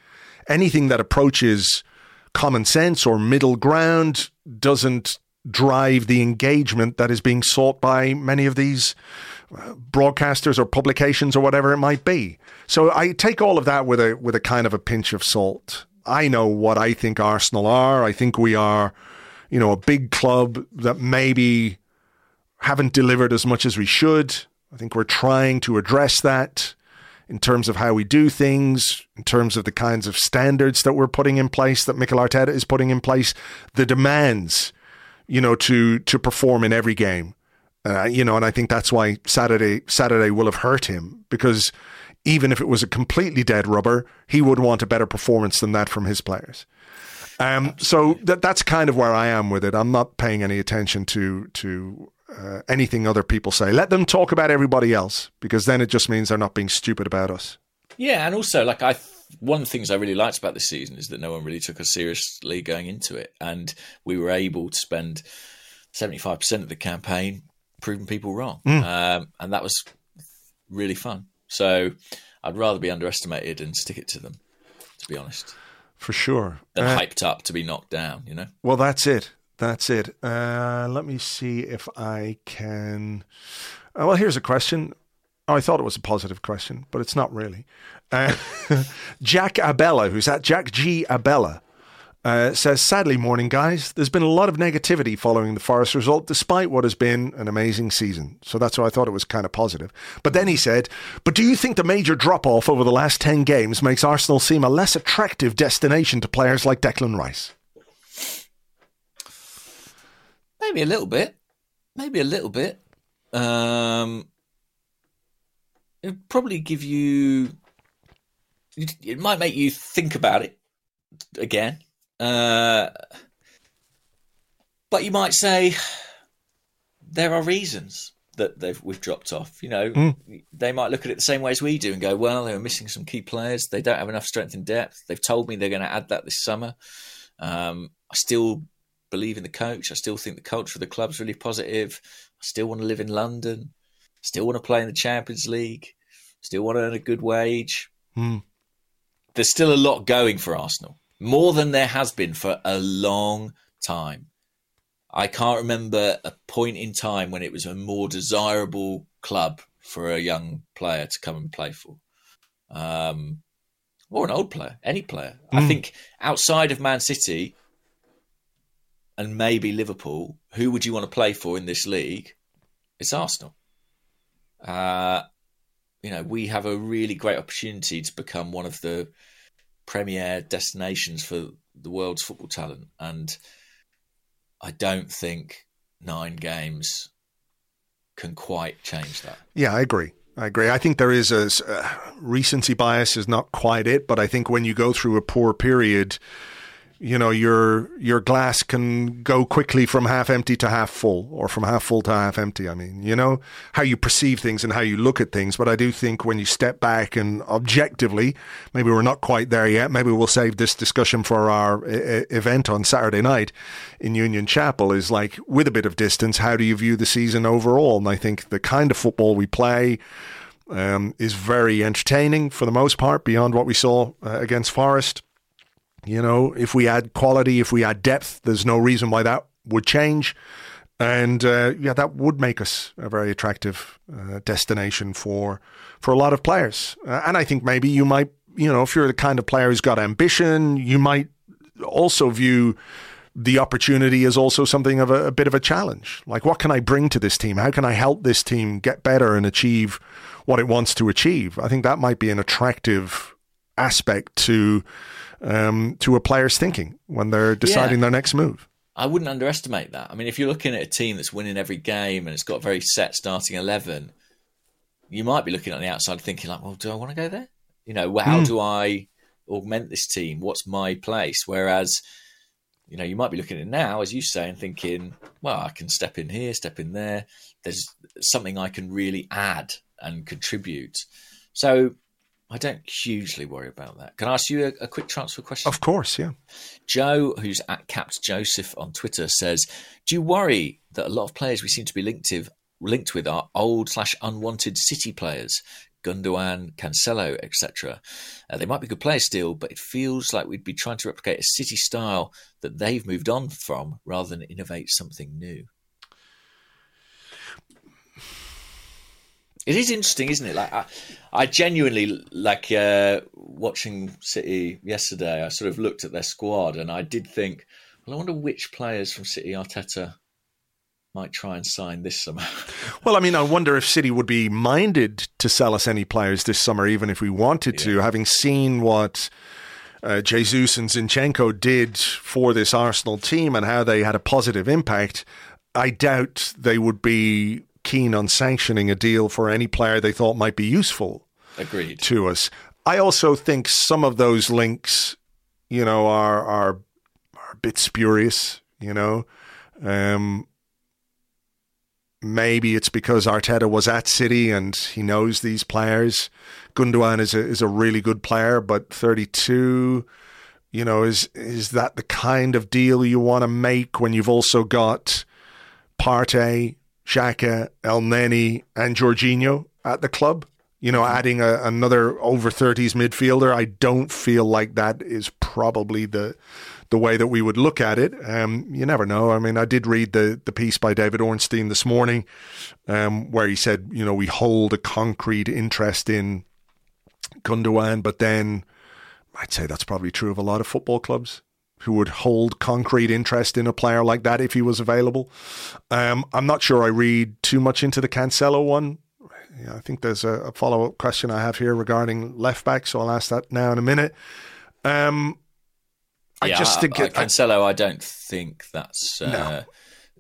Anything that approaches common sense or middle ground doesn't drive the engagement that is being sought by many of these uh, broadcasters or publications or whatever it might be. So I take all of that with a with a kind of a pinch of salt. I know what I think Arsenal are. I think we are, you know, a big club that maybe haven't delivered as much as we should. I think we're trying to address that in terms of how we do things, in terms of the kinds of standards that we're putting in place, that Mikel Arteta is putting in place, the demands, you know, to to perform in every game. Uh, you know, and I think that's why Saturday Saturday will have hurt him because even if it was a completely dead rubber, he would want a better performance than that from his players. Um, so that that's kind of where I am with it. I'm not paying any attention to to uh, anything other people say. Let them talk about everybody else because then it just means they're not being stupid about us. Yeah, and also like I one of the things I really liked about this season is that no one really took us seriously going into it, and we were able to spend seventy five percent of the campaign proving people wrong, mm. um, and that was really fun. So I'd rather be underestimated and stick it to them, to be honest. For sure. Than uh, hyped up to be knocked down, you know? Well, that's it. That's it. Uh, let me see if I can. Uh, well, here's a question. Oh, I thought it was a positive question, but it's not really. Uh, Jack Abella, who's at Jack G. Abella, uh, says, sadly, morning guys, there's been a lot of negativity following the Forest result, despite what has been an amazing season. So that's why I thought it was kind of positive. But then he said, but do you think the major drop off over the last 10 games makes Arsenal seem a less attractive destination to players like Declan Rice? Maybe a little bit. Maybe a little bit. Um, it'd probably give you. It might make you think about it again uh, but you might say there are reasons that they've we've dropped off. You know, mm. they might look at it the same way as we do and go, "Well, they were missing some key players. They don't have enough strength and depth. They've told me they're going to add that this summer. Um, I still believe in the coach. I still think the culture of the club's really positive. I still want to live in London. Still want to play in the Champions League. Still want to earn a good wage. Mm. There's still a lot going for Arsenal more than there has been for a long time. I can't remember a point in time when it was a more desirable club for a young player to come and play for. Um, or an old player, any player. Mm. I hmm. think outside of Man City and maybe Liverpool, who would you want to play for in this league? It's Arsenal. Uh, you know, we have a really great opportunity to become one of the premier destinations for the world's football talent. And I don't think nine games can quite change that. Yeah, I agree. I agree. I think there is a uh, recency bias is not quite it, but I think when you go through a poor period, you know your your glass can go quickly from half empty to half full or from half full to half empty i mean you know how you perceive things and how you look at things. But i do think when you step back and objectively maybe we're not quite there yet maybe we'll save this discussion for our I- event on saturday night in union chapel is like with a bit of distance how do you view the season overall? And i think the kind of football we play um, is very entertaining for the most part beyond what we saw uh, against forest you know, if we add quality, if we add depth, there's no reason why that would change. And uh, yeah, that would make us a very attractive uh, destination for for a lot of players. Uh, and I think maybe you might, you know, if you're the kind of player who's got ambition, you might also view the opportunity as also something of a, a, bit of a challenge. Like, what can I bring to this team? How can I help this team get better and achieve what it wants to achieve? I think that might be an attractive aspect to um, to a player's thinking when they're deciding yeah. their next move. I wouldn't underestimate that. I mean, if you're looking at a team that's winning every game and it's got a very set starting eleven, you might be looking on the outside thinking like, "Well, do I want to go there? You know, how mm. do I augment this team? What's my place?" Whereas you know, you might be looking at it now, as you say, and thinking, well, I can step in here, step in there. There's something I can really add and contribute. So I don't hugely worry about that. Can I ask you a, a, quick transfer question? Of course, yeah. Joe, who's at Capt Joseph on Twitter, says, "Do you worry that a lot of players we seem to be linked with, linked with are old slash unwanted City players? Gundogan, Cancelo, etc. Uh, they might be good players still, but it feels like we'd be trying to replicate a City style that they've moved on from rather than innovate something new." It is interesting, isn't it? Like I, I genuinely like uh, watching City yesterday. I sort of looked at their squad and I did think, well, I wonder which players from City Arteta might try and sign this summer. well, I mean, I wonder if City would be minded to sell us any players this summer, even if we wanted to, yeah. having seen what. Uh, Jesus and Zinchenko did for this Arsenal team and how they had a positive impact, I doubt they would be keen on sanctioning a deal for any player they thought might be useful. Agreed. To us. I also think some of those links, you know, are are, are a bit spurious, you know. Um, maybe it's because Arteta was at City and he knows these players. Gundogan is a is a really good player, but 32, you know, is is that the kind of deal you want to make when you've also got Partey, Xhaka, Elneny, and Jorginho at the club. You know, adding a, another over 30s midfielder, I don't feel like that is probably the the way that we would look at it. Um, you never know. I mean, I did read the the piece by David Ornstein this morning, um, where he said, you know, we hold a concrete interest in Gundogan, but then I'd say that's probably true of a lot of football clubs who would hold concrete interest in a player like that if he was available. Um, I'm not sure I read too much into the Cancelo one. Yeah, I think there's a, a follow up question I have here regarding left back, so I'll ask that now in a minute. Um, I just think it, Cancelo. I, I, don't think that's uh,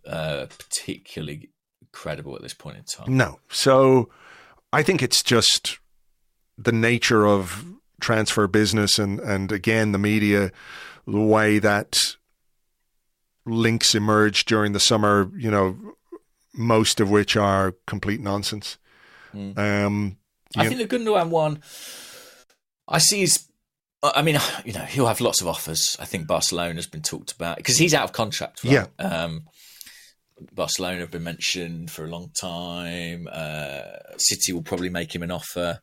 no. uh, particularly credible at this point in time. No, so I think it's just the nature of transfer business, and and again the media the way that links emerge during the summer, you know, most of which are complete nonsense. Mm. Um, I think the Gundogan one, I see is, I mean, you know, he'll have lots of offers. I think Barcelona has been talked about because he's out of contract. Right? Yeah. Um, Barcelona have been mentioned for a long time. Uh, City will probably make him an offer.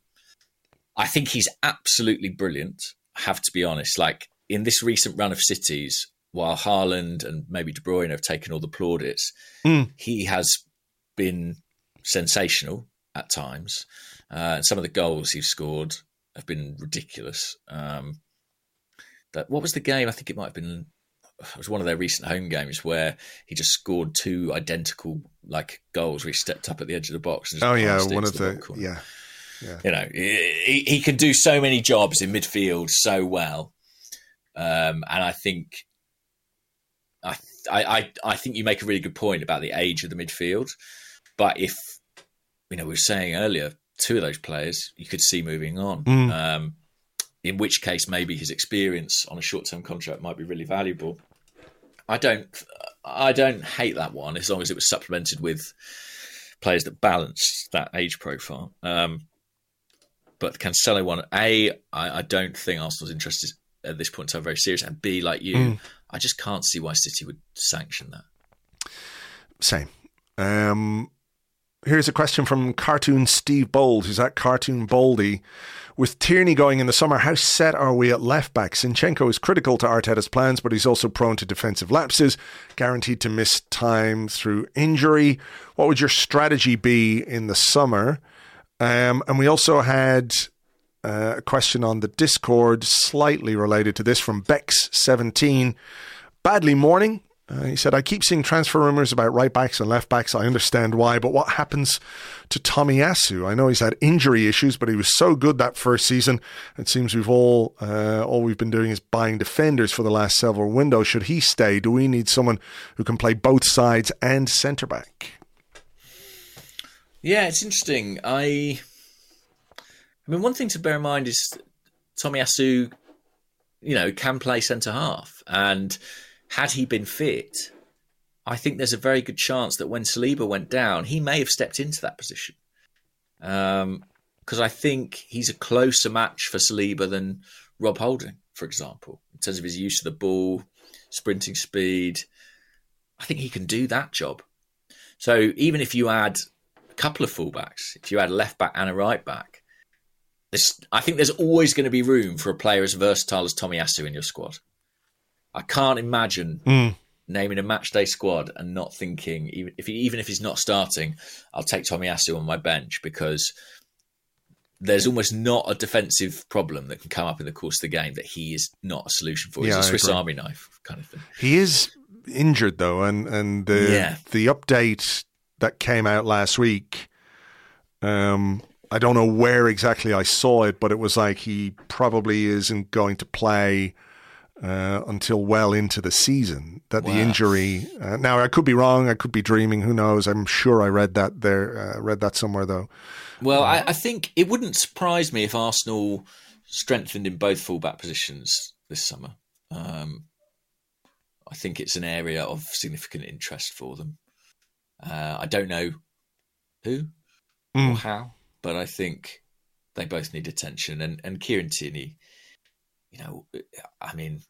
I think he's absolutely brilliant. I have to be honest. Like in this recent run of cities, while Haaland and maybe De Bruyne have taken all the plaudits, mm. he has been sensational at times. Uh, some of the goals he's scored have been ridiculous. Um, that what was the game? I think it might have been. It was one of their recent home games where he just scored two identical like goals where he stepped up at the edge of the box. And oh yeah, one of the, the yeah. Yeah. You know, he, he can do so many jobs in midfield so well. Um, and I think I, I I think you make a really good point about the age of the midfield. But if you know, we were saying earlier, two of those players you could see moving on. Mm. Um, in which case, maybe his experience on a short-term contract might be really valuable. I don't, I don't hate that one as long as it was supplemented with players that balance that age profile. Um, but the Cancelo one, a, I, I don't think Arsenal's interested at this point in time very serious, and B, like you, mm. I just can't see why City would sanction that. Same. Um, here's a question from Cartoon Steve Bould, who's at Cartoon Boldy. With Tierney going in the summer, how set are we at left back? Zinchenko is critical to Arteta's plans, but he's also prone to defensive lapses, guaranteed to miss time through injury. What would your strategy be in the summer? Um, and we also had uh, a question on the Discord, slightly related to this from Bex17. Badly morning. Uh, he said, I keep seeing transfer rumours about right backs and left backs. I understand why, but what happens to Tomiyasu? I know he's had injury issues, but he was so good that first season. It seems we've all, uh, all we've been doing is buying defenders for the last several windows. Should he stay? Do we need someone who can play both sides and centre back? Yeah, it's interesting. I I mean, one thing to bear in mind is Tomiyasu, you know, can play centre half, and had he been fit, I think there's a very good chance that when Saliba went down, he may have stepped into that position. Because um, I think he's a closer match for Saliba than Rob Holding, for example, in terms of his use of the ball, sprinting speed. I think he can do that job. So even if you add a couple of fullbacks, if you add a left back and a right back, I think there's always going to be room for a player as versatile as Tomiyasu in your squad. I can't imagine mm. naming a matchday squad and not thinking, even if, he, even if he's not starting, I'll take Tomiyasu on my bench because there's almost not a defensive problem that can come up in the course of the game that he is not a solution for. He's yeah, a Swiss Army knife kind of thing. He is injured though, and and the yeah. the update that came out last week. Um, I don't know where exactly I saw it, but it was like he probably isn't going to play uh, until well into the season. That wow. the injury. Uh, now I could be wrong. I could be dreaming. Who knows? I'm sure I read that there. Uh, read that somewhere though. Well, I, I, think it wouldn't surprise me if Arsenal strengthened in both fullback positions this summer. Um, I think it's an area of significant interest for them. Uh, I don't know who mm. or hmm. how, but I think they both need attention. And and Kieran Tierney, you know, I mean,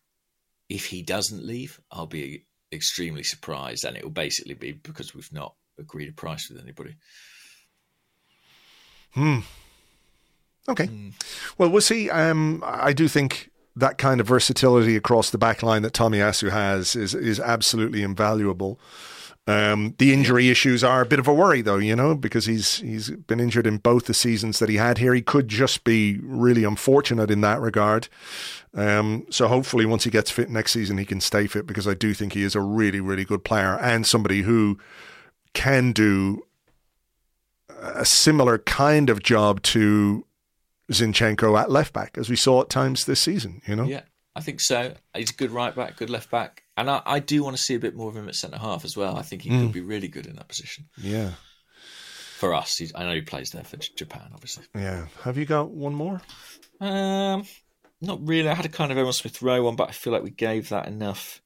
if he doesn't leave, I'll be extremely surprised, and it will basically be because we've not agreed a price with anybody. Hmm. Okay. Mm. Well, we'll see. Um, I do think that kind of versatility across the back line that Tomiyasu has is is absolutely invaluable. Um, the injury issues are a bit of a worry, though, you know, because he's he's been injured in both the seasons that he had here. He could just be really unfortunate in that regard. Um, so hopefully, once he gets fit next season, he can stay fit because I do think he is a really, really good player and somebody who can do a similar kind of job to Zinchenko at left back, as we saw at times this season. You know, yeah, I think so. He's a good right back, good left back, and I, I do want to see a bit more of him at centre half as well. I think he mm. could be really good in that position. Yeah, for us, I know he plays there for Japan, obviously. Yeah. Have you got one more? Um, not really. I had a kind of Emile Smith Rowe one, but I feel like we gave that enough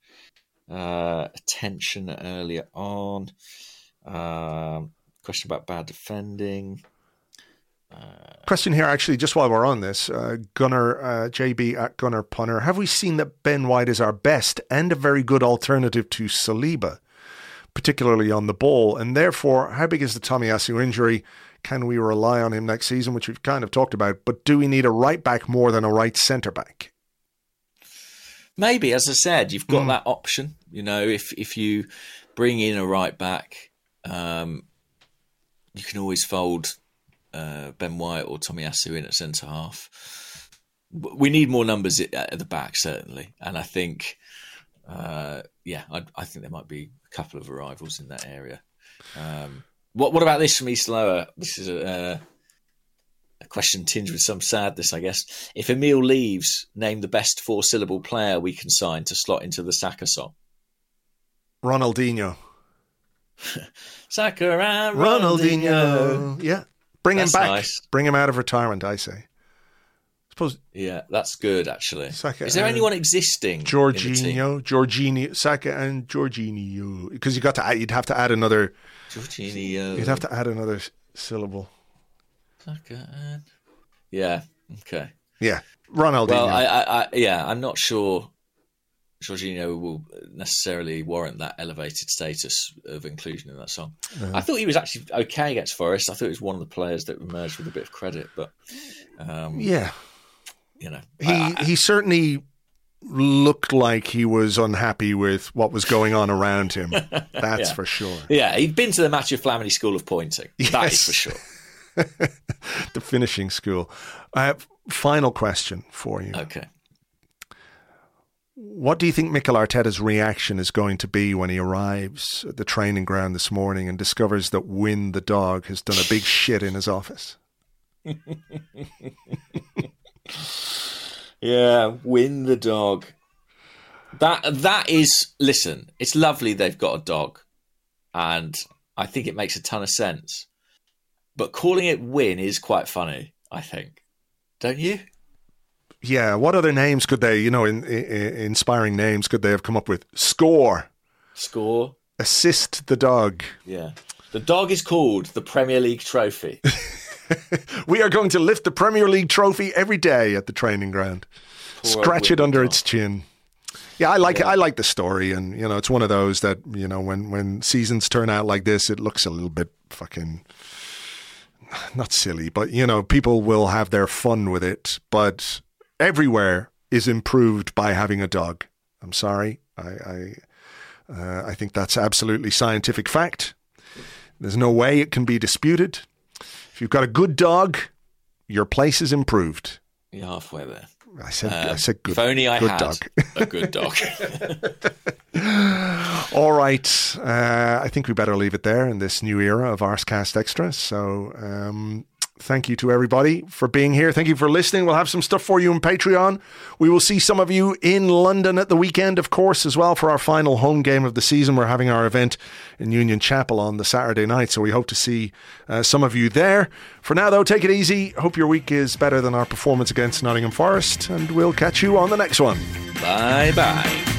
uh, attention earlier on. Um, question about bad defending. Uh, Question here, actually, just while we're on this, uh, Gunner uh, JB at Gunner Punner, have we seen that Ben White is our best and a very good alternative to Saliba, particularly on the ball? And therefore, how big is the Tomiyasu injury? Can we rely on him next season, which we've kind of talked about? But do we need a right back more than a right centre back? Maybe, as I said, you've got mm. that option. You know, if if you bring in a right back, um, you can always fold uh, Ben White or Tomiyasu in at centre half. We need more numbers at the back, certainly, and I think, uh, yeah, I, I, think there might be a couple of arrivals in that area. Um, what What about this from East Lower? This is a, a question tinged with some sadness, I guess. If Emile leaves, name the best four syllable player we can sign to slot into the Saka song. Ronaldinho. Saka Ronaldinho. Ronaldinho. Yeah. Bring that's him back. Nice. Bring him out of retirement, I say. Suppose. Yeah, that's good, actually. Saka Is there anyone existing? Jorginho, Jorginho, Saka and Jorginho. Because you got to add, you'd have to add another. Jorginho. You'd have to add another syllable. Saka and. Yeah, okay. Yeah, Ronaldinho. Well, I, I, I, yeah, I'm not sure Jorginho will necessarily warrant that elevated status of inclusion in that song. Uh-huh. I thought he was actually okay against Forest. I thought he was one of the players that emerged with a bit of credit, but um, yeah, you know, he I, I, he certainly looked like he was unhappy with what was going on around him. That's yeah. for sure. Yeah, he'd been to the Mathieu Flamini School of Pointing. Yes. That is for sure. the finishing school. Uh, final question for you. Okay. What do you think Mikel Arteta's reaction is going to be when he arrives at the training ground this morning and discovers that Win the dog has done a big shit in his office? yeah, Win the dog. That that is listen, it's lovely they've got a dog and I think it makes a ton of sense. But calling it Win is quite funny, I think. Don't you? Yeah, what other names could they, you know, in, in, inspiring names could they have come up with? Score, Score. assist the dog. Yeah. The dog is called the Premier League Trophy. We are going to lift the Premier League trophy every day at the training ground. Poor Scratch it under its chin. Yeah, I like I like the story, and you know, it's one of those that you know when when seasons turn out like this, it looks a little bit fucking not silly, but you know, people will have their fun with it. But everywhere is improved by having a dog. I'm sorry, I I, uh, I think that's absolutely scientific fact. There's no way it can be disputed. If you've got a good dog, your place is improved. You're halfway there. I said, I said good. if only I good had dog. a good dog. All right. Uh, I think we better leave it there in this new era of Arsecast Extra. So um, thank you to everybody for being here. Thank you for listening. We'll have some stuff for you on Patreon. We will see some of you in London at the weekend, of course, as well for our final home game of the season. We're having our event in Union Chapel on the Saturday night. So we hope to see uh, some of you there. For now, though, take it easy. Hope your week is better than our performance against Nottingham Forest. And we'll catch you on the next one. bye bye.